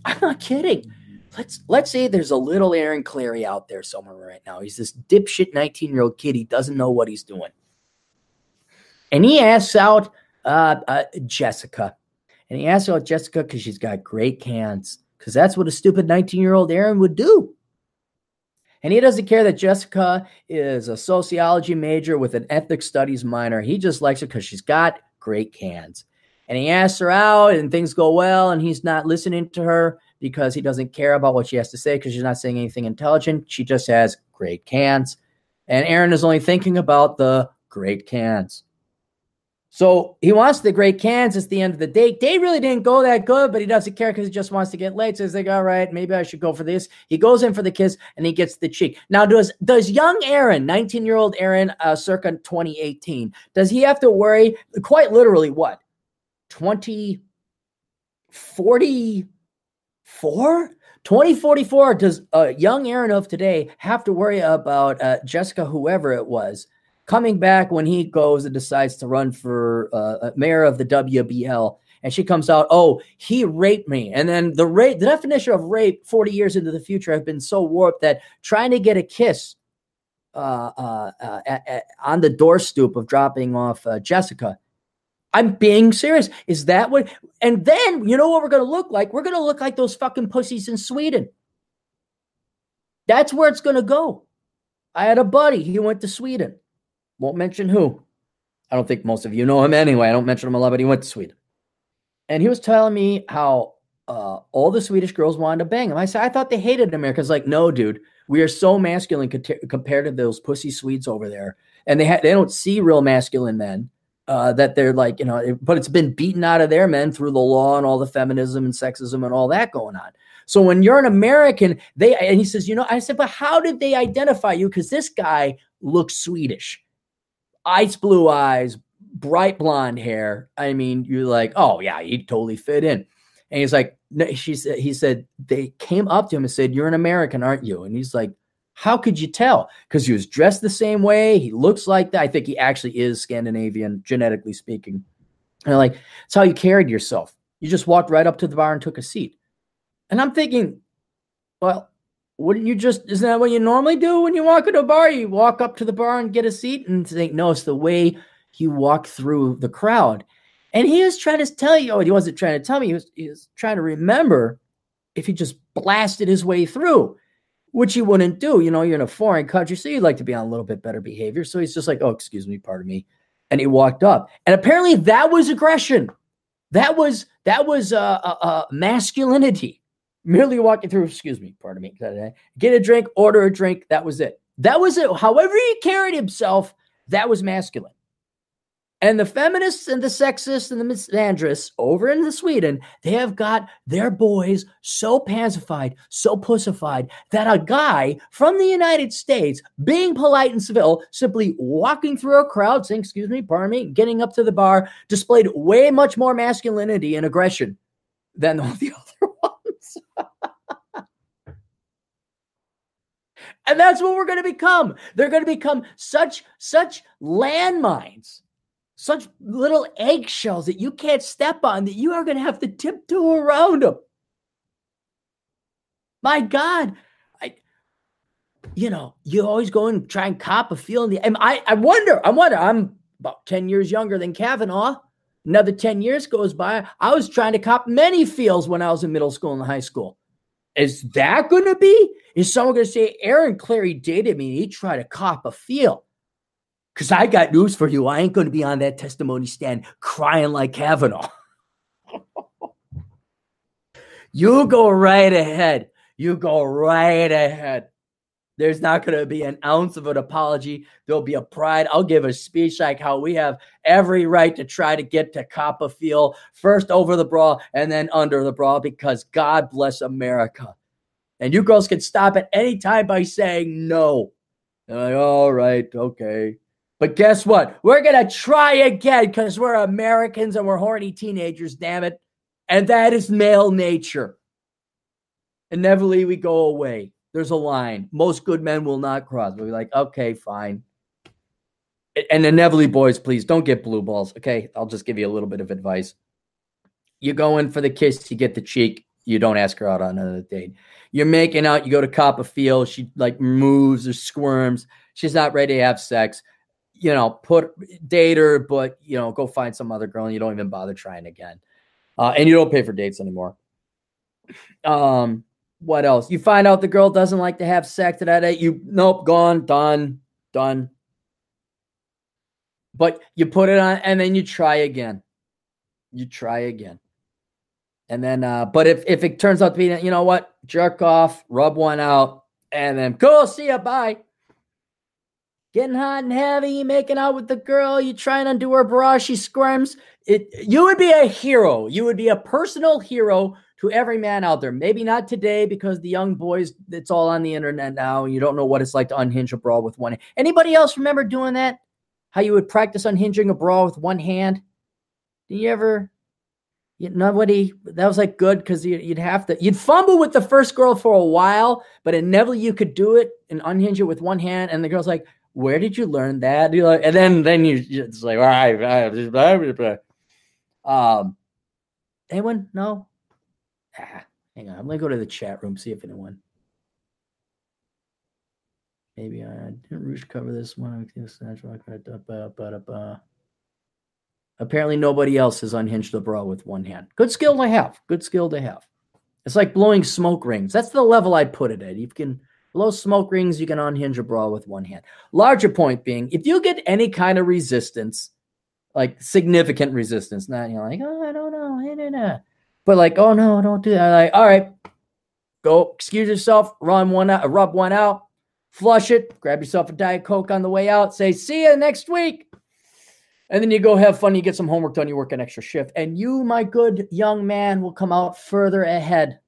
I'm not kidding let's let's say there's a little Aaron Clarey out there somewhere right now. He's this dipshit 19 year old kid. He doesn't know what he's doing, and he asks out uh, uh, Jessica, and he asks out Jessica because she's got great cans. Because that's what a stupid 19 year old Aaron would do. And he doesn't care that Jessica is a sociology major with an ethnic studies minor. He just likes her because she's got great cans. And he asks her out, and things go well, and he's not listening to her because he doesn't care about what she has to say because she's not saying anything intelligent. She just has great cans. And Aaron is only thinking about the great cans. So he wants the great cans. It's the end of the date. Date really didn't go that good, but he doesn't care because he just wants to get laid. So he's like, all right, maybe I should go for this. He goes in for the kiss and he gets the cheek. Now, does does young Aaron, 19 year old Aaron, uh, circa 2018, does he have to worry quite literally what? 20, 40, four 2044 does a young aaron of today have to worry about uh, jessica whoever it was coming back when he goes and decides to run for uh, mayor of the wbl and she comes out oh he raped me. And then the rape the definition of rape 40 years into the future have been so warped that trying to get a kiss uh, uh, uh at, at, on the doorstep of dropping off uh, jessica I'm being serious. Is that what? And then you know what we're going to look like? We're going to look like those fucking pussies in Sweden. That's where it's going to go. I had a buddy. He went to Sweden. Won't mention who. I don't think most of you know him anyway. I don't mention him a lot, but he went to Sweden. And he was telling me how uh, all the Swedish girls wanted to bang him. I said, I thought they hated Americans. Like, no, dude. We are so masculine compared to those pussy Swedes over there. And they, ha- they don't see real masculine men uh, that they're like, you know, but it's been beaten out of their men through the law and all the feminism and sexism and all that going on. So when you're an American, they and he says, you know, I said, but how did they identify you? Because this guy looks Swedish, ice blue eyes, bright blonde hair. I mean, you're like, oh yeah, he totally fit in. And he's like, she said, he said they came up to him and said, "You're an American, aren't you?" And he's like, how could you tell? Because he was dressed the same way. He looks like that. I think he actually is Scandinavian, genetically speaking. And like, it's how you carried yourself. You just walked right up to the bar and took a seat. And I'm thinking, well, wouldn't you just, isn't that what you normally do when you walk into a bar? You walk up to the bar and get a seat and think, no, it's the way you walk through the crowd. And he was trying to tell you, oh, he wasn't trying to tell me, he was, he was trying to remember if he just blasted his way through, which he wouldn't do. You know, you're in a foreign country, so you'd like to be on a little bit better behavior. So he's just like, oh, excuse me, pardon me. And he walked up. And apparently that was aggression. That was that was uh, uh, uh masculinity. Merely walking through, excuse me, pardon me, get a drink, order a drink. That was it. That was it. However he carried himself, that was masculine. And the feminists and the sexists and the misandrists over in Sweden, they have got their boys so pansified, so pussified that a guy from the United States, being polite and civil, simply walking through a crowd, saying, excuse me, pardon me, getting up to the bar, displayed way much more masculinity and aggression than all the [laughs] other ones. and that's what we're going to become. They're going to become such, such landmines such little eggshells that you can't step on that you are going to have to tiptoe around them. My God, I, you know, you always go and try and cop a feel in the. And I, I wonder, I wonder. I'm about ten years younger than Kavanaugh. Another ten years goes by. I was trying to cop many feels when I was in middle school and high school. Is that going to be? Is someone going to say Aaron Clarey dated me? And he tried to cop a feel. Because I got news for you. I ain't going to be on that testimony stand crying like Kavanaugh. [laughs] you go right ahead. You go right ahead. There's not going to be an ounce of an apology. There'll be a pride. I'll give a speech like how we have every right to try to get to Coppa Field first over the bra and then under the bra because God bless America. And you girls can stop at any time by saying no. Like, all right, okay. But guess what? We're going to try again because we're Americans and we're horny teenagers, damn it. And that is male nature. Inevitably, we go away. There's a line. Most good men will not cross. We'll be like, okay, fine. And inevitably, boys, please don't get blue balls. Okay. I'll just give you a little bit of advice. You go in for the kiss, you get the cheek, you don't ask her out on another date. You're making out, you go to cop a feel, she like moves or squirms. She's not ready to have sex you know, put date her, but you know, go find some other girl and you don't even bother trying again. Uh, and you don't pay for dates anymore. Um, what else? You find out the girl doesn't like to have sex that day. You nope, gone, done, done. But you put it on and then you try again. You try again. And then uh, but if if it turns out to be, you know what, jerk off, rub one out, and then cool, see ya, bye getting hot and heavy, making out with the girl, you try and undo her bra, she squirms. It you would be a hero. You would be a personal hero to every man out there. Maybe not today because the young boys, it's all on the internet now. And You don't know what it's like to unhinge a bra with one hand. Anybody else remember doing that? How you would practice unhinging a bra with one hand? Did you ever? You, nobody. That was like good because you, would have to. You'd fumble with the first girl for a while, but inevitably you could do it and unhinge it with one hand. And the girl's like, where did you learn that? You're like, and then then you it's like, all right, blah, blah, blah. um, anyone? No. Ah, hang on, I'm gonna go to the chat room see if anyone. Maybe I didn't Rouge cover this one. Apparently, nobody else has unhinged the bra with one hand. Good skill to have. Good skill to have. It's like blowing smoke rings. That's the level I'd put it at. You can Below smoke rings, you can unhinge a bra with one hand. Larger point being, if you get any kind of resistance, like significant resistance, not you're like, oh, I don't know, but like, oh no, don't do that. Like, all right, go excuse yourself, run one out, rub one out, flush it, grab yourself a diet coke on the way out, say, see you next week. And then you go have fun, you get some homework done, you work an extra shift, and you, my good young man, will come out further ahead.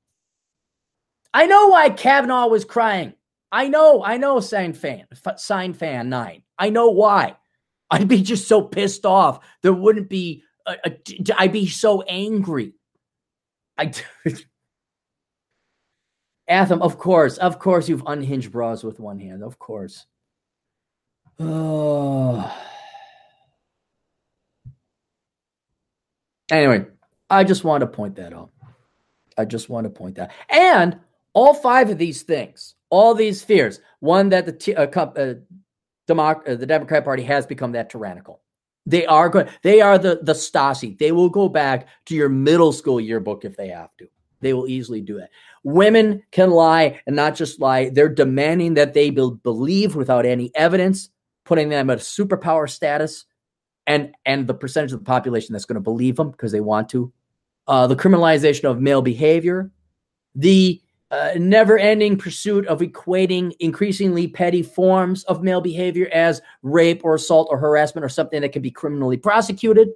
I know why Kavanaugh was crying. I know, I know, sign fan, sign fan nine. I know why. I'd be just so pissed off. There wouldn't be. I'd be so angry. I. [laughs] Atham, of course, of course, you've unhinged bras with one hand. Of course. Oh. [sighs] Anyway, I just want to point that out. I just want to point that. And all five of these things all these fears. One that the t- uh, uh, Democ- uh, the Democrat Party has become that tyrannical. They are. They are the the Stasi. They will go back to your middle school yearbook if they have to. They will easily do it. Women can lie and not just lie. They're demanding that they be- believe without any evidence, putting them at a superpower status, and and the percentage of the population that's going to believe them because they want to. Uh, the criminalization of male behavior, the never ending pursuit of equating increasingly petty forms of male behavior as rape or assault or harassment or something that can be criminally prosecuted.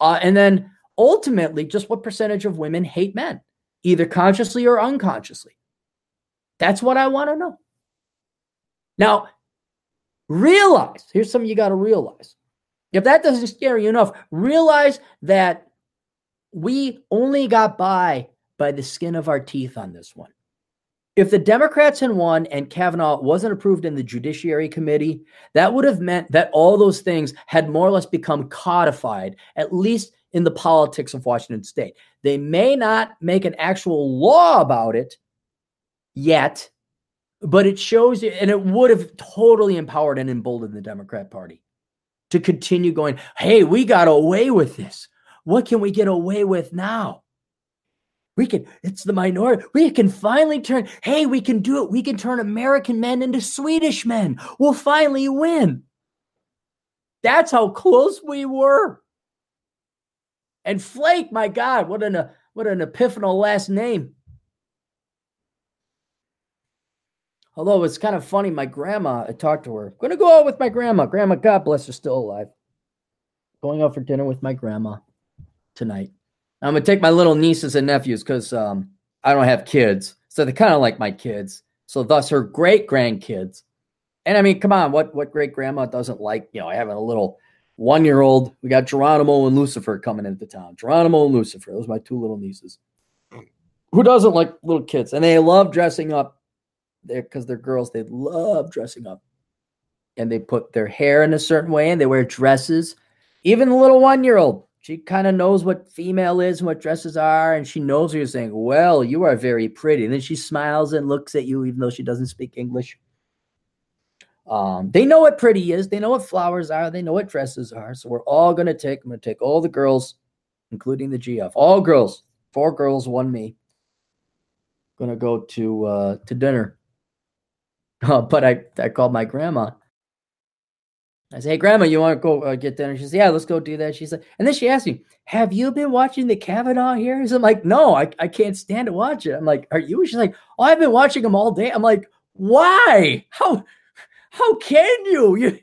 Uh, and then ultimately, just what percentage of women hate men, either consciously or unconsciously? That's what I want to know. Now, realize here's something you got to realize. If that doesn't scare you enough, realize that we only got by by the skin of our teeth on this one. If the Democrats had won and Kavanaugh wasn't approved in the Judiciary Committee, that would have meant that all those things had more or less become codified, at least in the politics of Washington state. They may not make an actual law about it yet, but it shows, and it would have totally empowered and emboldened the Democrat Party to continue going, hey, we got away with this. What can we get away with now? We can, it's the minority. We can finally turn, hey, we can do it. We can turn American men into Swedish men. We'll finally win. That's how close we were. And Flake, my God, what an what an epiphanal last name. Although it's kind of funny, my grandma, I talked to her. I'm gonna go out with my grandma. Grandma, God bless her, still alive. Going out for dinner with my grandma tonight. I'm gonna take my little nieces and nephews because um, I don't have kids, so they're kind of like my kids. So thus her great grandkids. And I mean, come on, what what great grandma doesn't like you know having a little one year old? We got Geronimo and Lucifer coming into town. Geronimo and Lucifer, those are my two little nieces. Who doesn't like little kids? And they love dressing up. There because they're girls. They love dressing up, and they put their hair in a certain way, and they wear dresses. Even the little one year old she kind of knows what female is and what dresses are, and she knows you're saying, Well, you are very pretty. And then she smiles and looks at you, even though she doesn't speak English. Um, they know what pretty is, they know what flowers are, they know what dresses are. So we're all gonna take, I'm gonna take all the girls, including the GF, all girls, four girls, one me. Gonna go to uh to dinner. Uh, [laughs] but I, I called my grandma I say, hey, Grandma, you want to go uh, get dinner? She says, yeah, let's go do that. She said, and then she asked me, have you been watching the Kavanaugh hearings? I'm like, no, I, I can't stand to watch it. I'm like, are you? She's like, oh, I've been watching them all day. I'm like, why? How, how can you? You,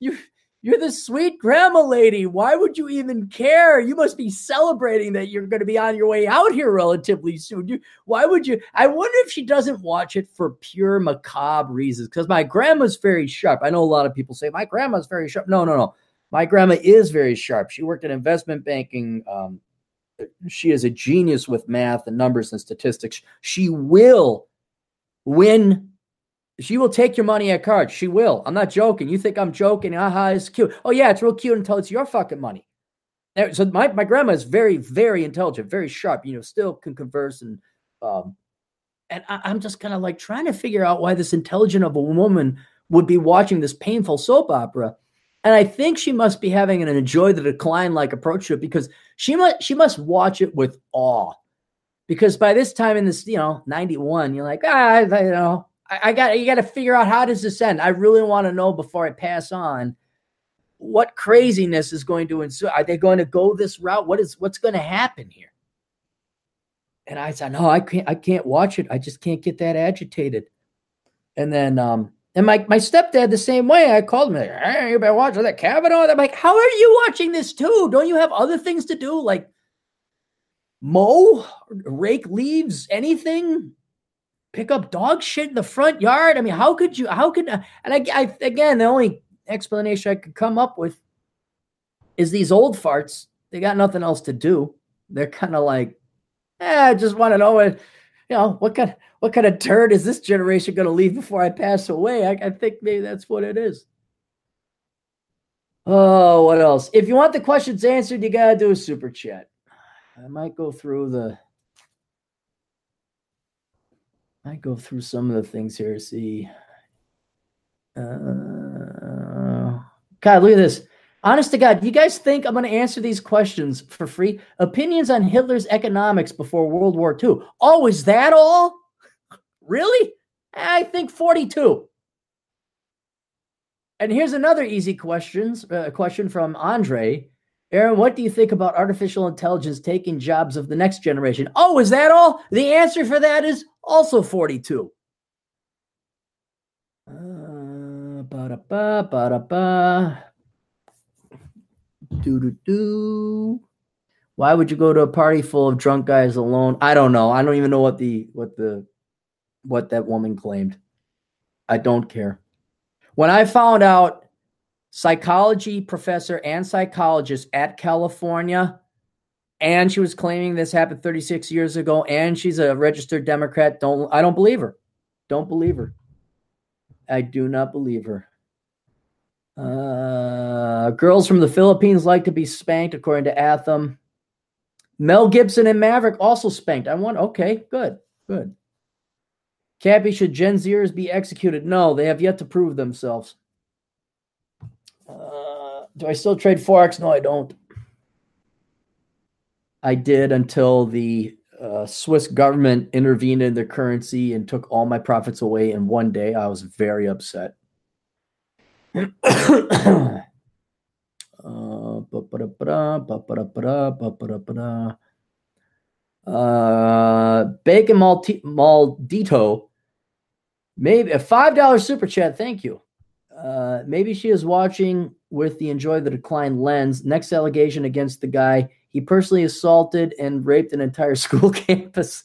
you, you're the sweet grandma lady. Why would you even care? You must be celebrating that you're going to be on your way out here relatively soon. You, why would you? I wonder if she doesn't watch it for pure macabre reasons. Because my grandma's very sharp. I know a lot of people say my grandma's very sharp. No, no, no. My grandma is very sharp. She worked in investment banking. Um, she is a genius with math and numbers and statistics. She will win she will take your money at cards. She will. I'm not joking. You think I'm joking? Aha, it's cute. Oh yeah, it's real cute until it's your fucking money. So my, my grandma is very, very intelligent, very sharp, you know, still can converse and um and I, I'm just kind of like trying to figure out why this intelligent of a woman would be watching this painful soap opera. And I think she must be having an enjoy the decline like approach to it because she must she must watch it with awe. Because by this time in this, you know, 91, you're like, ah, you know, I, got you got to figure out how does this end. I really want to know before I pass on what craziness is going to ensue. Are they going to go this route? What is what's going to happen here? And I said, no, I can't. I can't watch it. I just can't get that agitated. And then, um, and my my stepdad the same way. I called him. Like, hey, you been watching that Kavanaugh? I'm like, how are you watching this too? Don't you have other things to do, like mow, rake leaves, anything? Pick up dog shit in the front yard. I mean, how could you? How could? And I, I again, the only explanation I could come up with is these old farts. They got nothing else to do. They're kind of like, eh, I just want to know what, you know, what kind, what kind of turd is this generation going to leave before I pass away? I, I think maybe that's what it is. Oh, what else? If you want the questions answered, you gotta do a super chat. I might go through the I go through some of the things here. See, uh, God, look at this. Honest to God, you guys think I'm going to answer these questions for free? Opinions on Hitler's economics before World War II. Oh, is that all? Really? I think 42. And here's another easy questions uh, question from Andre. Aaron, what do you think about artificial intelligence taking jobs of the next generation? Oh, is that all? The answer for that is also 42. Uh, ba-da-ba, ba-da-ba. Why would you go to a party full of drunk guys alone? I don't know. I don't even know what the what the what that woman claimed. I don't care. When I found out psychology professor and psychologist at California, and she was claiming this happened 36 years ago, and she's a registered Democrat, don't I don't believe her. Don't believe her. I do not believe her. Uh, girls from the Philippines like to be spanked, according to Atham. Mel Gibson and Maverick also spanked. I want, okay, good, good. Cappy, should Gen Zers be executed? No, they have yet to prove themselves. Uh, do I still trade Forex? No, I don't. I did until the uh, Swiss government intervened in the currency and took all my profits away in one day. I was very upset. uh, Bacon Maldito, maybe a five dollar super chat. Thank you. Uh, maybe she is watching with the enjoy the decline lens. Next allegation against the guy he personally assaulted and raped an entire [laughs] school campus.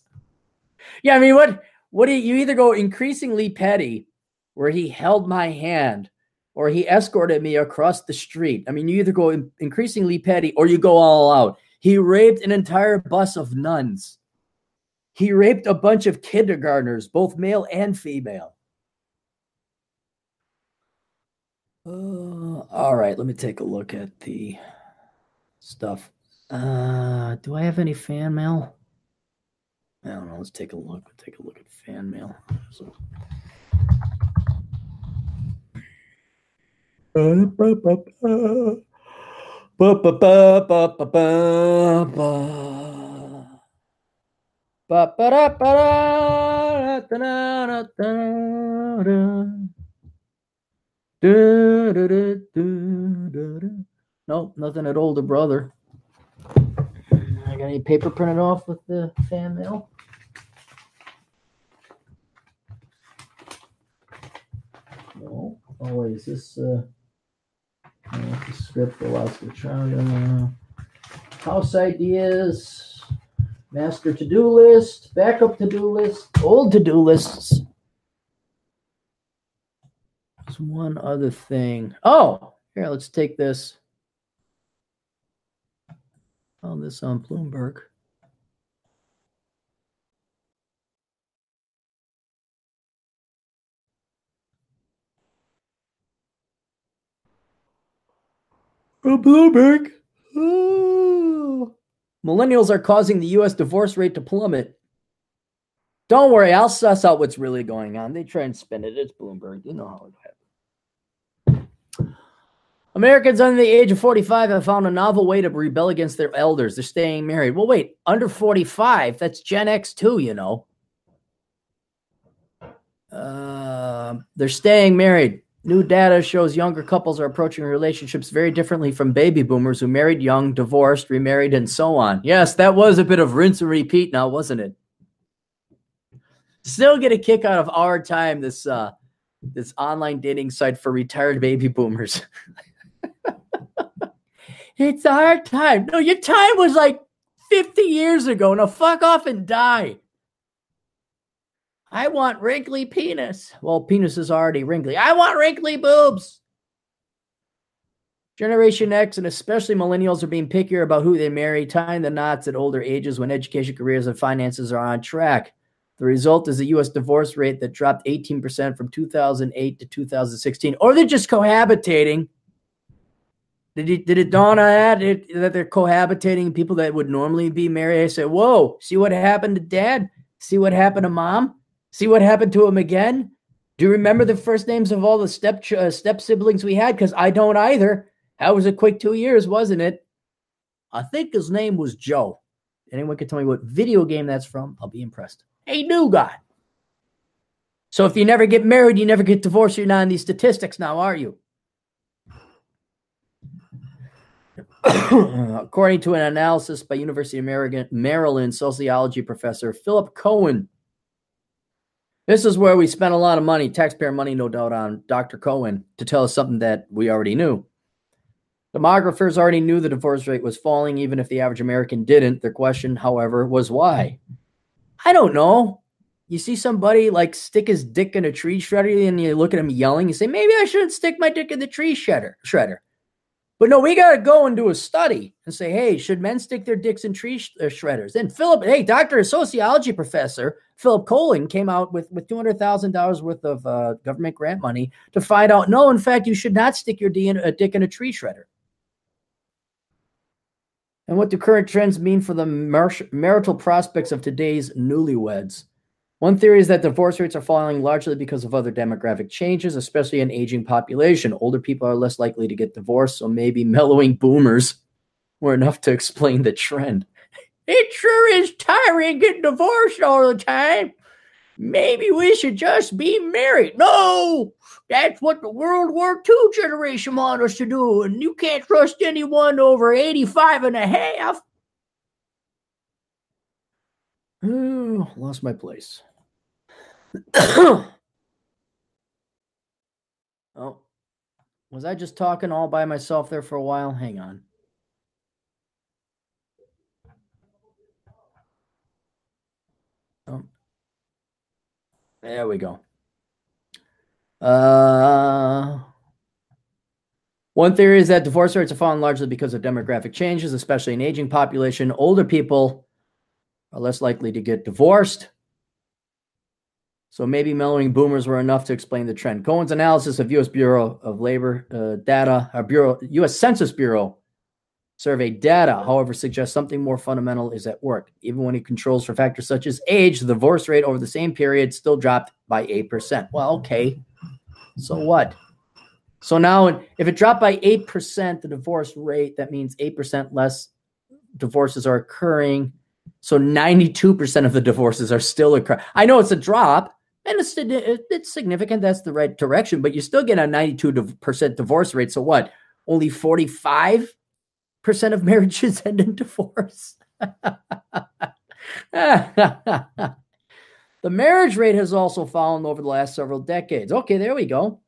yeah, I mean, what? What do you, you either go increasingly petty, where he held my hand or he escorted me across the street. I mean, you either go in- increasingly petty or you go all out. He raped an entire bus of nuns. He raped a bunch of kindergartners, both male and female. Uh, all right, let me take a look at the stuff. Uh, do I have any fan mail? I don't know. Let's take a look. Let's take a look at fan mail. So. Nope, nothing at older brother. I got any paper printed off with the fan mail? No. Oh wait, is this uh the script Alaska Trout. House ideas, master to-do list, backup to-do list, old to-do lists. There's one other thing. Oh, here, let's take this. Found this on Bloomberg. From Bloomberg. Oh. Millennials are causing the U.S. divorce rate to plummet. Don't worry, I'll suss out what's really going on. They try and spin it. It's Bloomberg. You know how it happens. Americans under the age of 45 have found a novel way to rebel against their elders. They're staying married. Well, wait, under 45, that's Gen X too, you know. Uh, they're staying married. New data shows younger couples are approaching relationships very differently from baby boomers who married young, divorced, remarried, and so on. Yes, that was a bit of rinse and repeat now, wasn't it? Still get a kick out of our time, this uh this online dating site for retired baby boomers. [laughs] it's our time. No, your time was like 50 years ago. Now fuck off and die. I want wrinkly penis. Well, penis is already wrinkly. I want wrinkly boobs. Generation X and especially millennials are being pickier about who they marry, tying the knots at older ages when education, careers, and finances are on track. The result is a U.S. divorce rate that dropped 18% from 2008 to 2016. Or they're just cohabitating. Did it, did it dawn on that, it, that they're cohabitating people that would normally be married? I said, whoa, see what happened to dad? See what happened to mom? See what happened to him again? Do you remember the first names of all the step uh, step siblings we had? Because I don't either. That was a quick two years, wasn't it? I think his name was Joe. Anyone can tell me what video game that's from? I'll be impressed. Hey, new guy. So if you never get married, you never get divorced, you're not in these statistics now, are you? [coughs] According to an analysis by University of Maryland sociology professor Philip Cohen, this is where we spent a lot of money, taxpayer money, no doubt, on Dr. Cohen to tell us something that we already knew. Demographers already knew the divorce rate was falling, even if the average American didn't. Their question, however, was why. I don't know. You see somebody like stick his dick in a tree shredder, and you look at him yelling. You say, maybe I shouldn't stick my dick in the tree shredder. Shredder. But no, we got to go and do a study and say, hey, should men stick their dicks in tree sh- uh, shredders? And Philip, hey, doctor, sociology professor Philip Cohen came out with, with $200,000 worth of uh, government grant money to find out, no, in fact, you should not stick your D in, a dick in a tree shredder. And what do current trends mean for the mar- marital prospects of today's newlyweds? One theory is that divorce rates are falling largely because of other demographic changes, especially an aging population. Older people are less likely to get divorced, so maybe mellowing boomers were enough to explain the trend. It sure is tiring getting divorced all the time. Maybe we should just be married. No, that's what the World War II generation want us to do, and you can't trust anyone over 85 and a half. Oh, [sighs] lost my place. [coughs] oh, was I just talking all by myself there for a while? Hang on. Oh. There we go. Uh, one theory is that divorce rates have fallen largely because of demographic changes, especially an aging population. Older people are less likely to get divorced. So maybe mellowing boomers were enough to explain the trend. Cohen's analysis of U.S. Bureau of Labor uh, data, or Bureau, U.S. Census Bureau survey data, however, suggests something more fundamental is at work. Even when he controls for factors such as age, the divorce rate over the same period still dropped by 8%. Well, okay. So what? So now, if it dropped by 8%, the divorce rate, that means 8% less divorces are occurring. So 92% of the divorces are still occurring. I know it's a drop, and it's, it's significant. That's the right direction, but you still get a 92% divorce rate. So what? Only 45% of marriages [laughs] end in divorce. [laughs] the marriage rate has also fallen over the last several decades. Okay, there we go.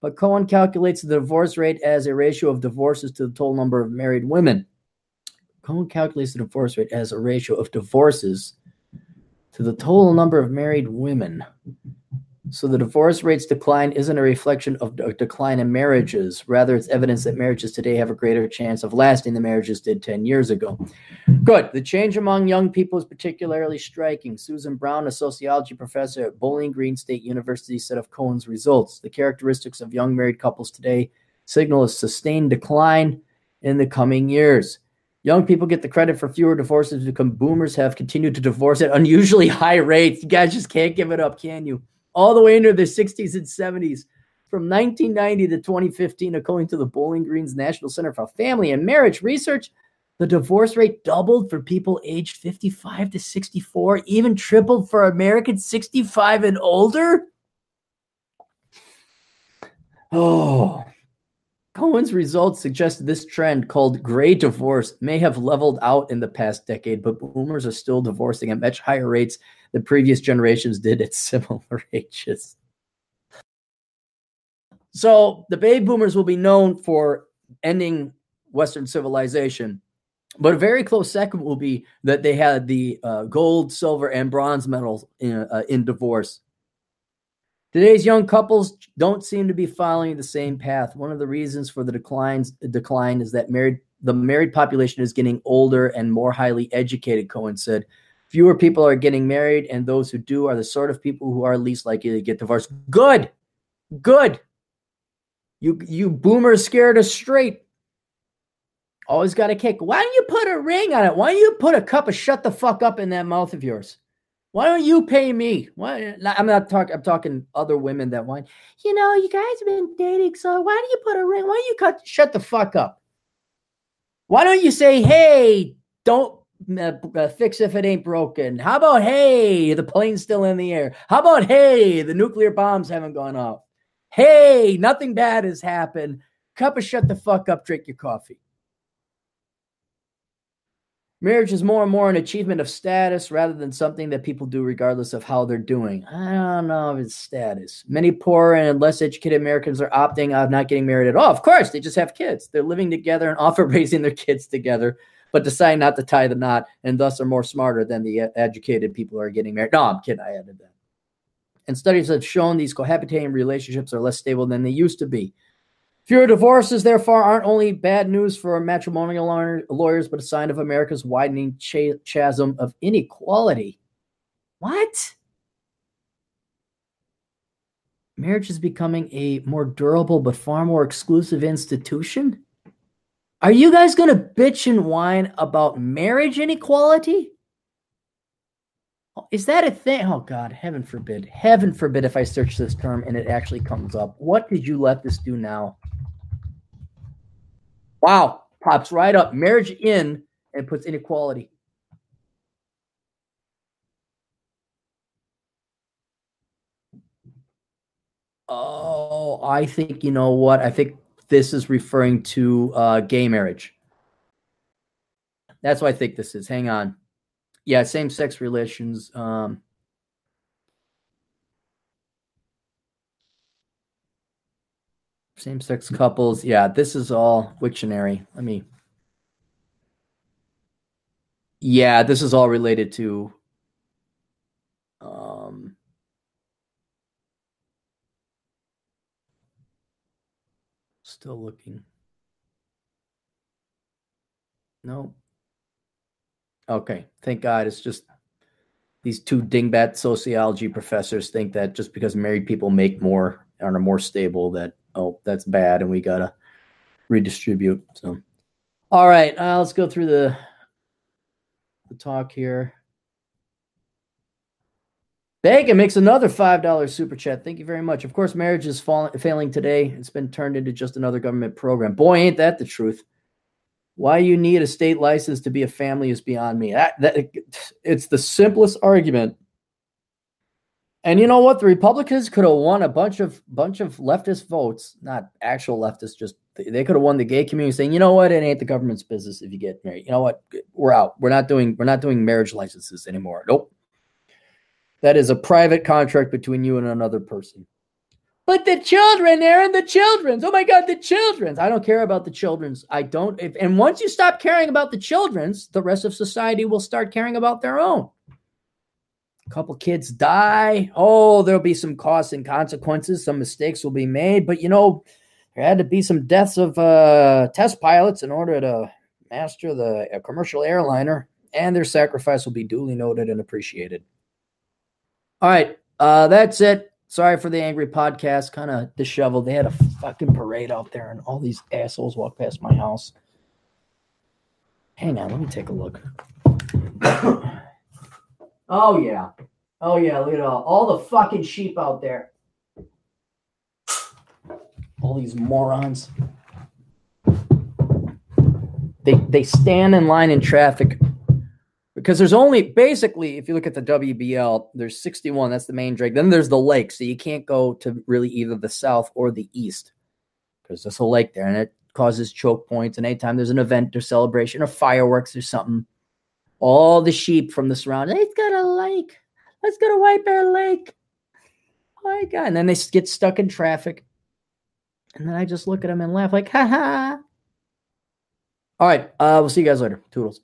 But Cohen calculates the divorce rate as a ratio of divorces to the total number of married women. Cohen calculates the divorce rate as a ratio of divorces to the total number of married women. So the divorce rates decline isn't a reflection of a decline in marriages. Rather, it's evidence that marriages today have a greater chance of lasting than marriages did 10 years ago. Good. The change among young people is particularly striking. Susan Brown, a sociology professor at Bowling Green State University, said of Cohen's results the characteristics of young married couples today signal a sustained decline in the coming years. Young people get the credit for fewer divorces because boomers have continued to divorce at unusually high rates. You guys just can't give it up, can you? All the way into the 60s and 70s. From 1990 to 2015, according to the Bowling Green's National Center for Family and Marriage Research, the divorce rate doubled for people aged 55 to 64, even tripled for Americans 65 and older. Oh, Cohen's results suggest this trend, called gray divorce, may have leveled out in the past decade, but boomers are still divorcing at much higher rates than previous generations did at [laughs] similar ages. So the baby boomers will be known for ending Western civilization, but a very close second will be that they had the uh, gold, silver, and bronze medals in, uh, in divorce. Today's young couples don't seem to be following the same path. One of the reasons for the declines decline is that married the married population is getting older and more highly educated, Cohen said. Fewer people are getting married, and those who do are the sort of people who are least likely to get divorced. Good. Good. You you boomers scared us straight. Always got a kick. Why don't you put a ring on it? Why don't you put a cup of shut the fuck up in that mouth of yours? Why don't you pay me? Why? I'm not talking. I'm talking other women that want. You know, you guys have been dating, so why do you put a ring? Why don't you cut? Shut the fuck up. Why don't you say, "Hey, don't uh, uh, fix if it ain't broken"? How about, "Hey, the plane's still in the air"? How about, "Hey, the nuclear bombs haven't gone off"? Hey, nothing bad has happened. Cup of shut the fuck up. Drink your coffee. Marriage is more and more an achievement of status rather than something that people do regardless of how they're doing. I don't know if it's status. Many poor and less educated Americans are opting out of not getting married at all. Of course, they just have kids. They're living together and [laughs] often raising their kids together, but decide not to tie the knot and thus are more smarter than the uh, educated people who are getting married. No, I'm kidding. I added that. And studies have shown these cohabitating relationships are less stable than they used to be. Fewer divorces, therefore, aren't only bad news for matrimonial lawyers, but a sign of America's widening ch- chasm of inequality. What? Marriage is becoming a more durable but far more exclusive institution? Are you guys going to bitch and whine about marriage inequality? Oh, is that a thing? Oh God, heaven forbid. Heaven forbid if I search this term and it actually comes up. What did you let this do now? Wow, pops right up. Marriage in and puts inequality. Oh, I think you know what? I think this is referring to uh, gay marriage. That's what I think this is. Hang on. Yeah, same sex relations. Um, Same sex couples. Yeah, this is all Wiktionary. Let me. Yeah, this is all related to. Um, still looking. No. Okay, thank God. It's just these two dingbat sociology professors think that just because married people make more and are more stable, that oh, that's bad, and we gotta redistribute. So, all right, uh, let's go through the the talk here. Bacon makes another five dollars super chat. Thank you very much. Of course, marriage is falling, failing today. It's been turned into just another government program. Boy, ain't that the truth. Why you need a state license to be a family is beyond me. That, that it's the simplest argument and you know what? The Republicans could have won a bunch of bunch of leftist votes, not actual leftists, just they could have won the gay community saying, you know what, it ain't the government's business if you get married. You know what? We're out. We're not doing we're not doing marriage licenses anymore. Nope. That is a private contract between you and another person. But the children, Aaron, the children's. Oh my God, the children's. I don't care about the children's. I don't. If, and once you stop caring about the children's, the rest of society will start caring about their own. A couple kids die. Oh, there'll be some costs and consequences. Some mistakes will be made. But, you know, there had to be some deaths of uh, test pilots in order to master the commercial airliner, and their sacrifice will be duly noted and appreciated. All right. Uh, that's it. Sorry for the angry podcast. Kind of disheveled. They had a fucking parade out there, and all these assholes walked past my house. Hang on, let me take a look. Oh yeah. Oh yeah, look at all, all the fucking sheep out there. All these morons. They they stand in line in traffic because there's only basically if you look at the WBL, there's 61, that's the main drag. Then there's the lake, so you can't go to really either the south or the east because there's a lake there and it causes choke points. And anytime there's an event or celebration or fireworks or something, all the sheep from the surrounding. Let's go to lake. Let's go to White Bear Lake. Oh my god! And then they get stuck in traffic, and then I just look at them and laugh like, ha ha. All right, uh, we'll see you guys later. Toodles.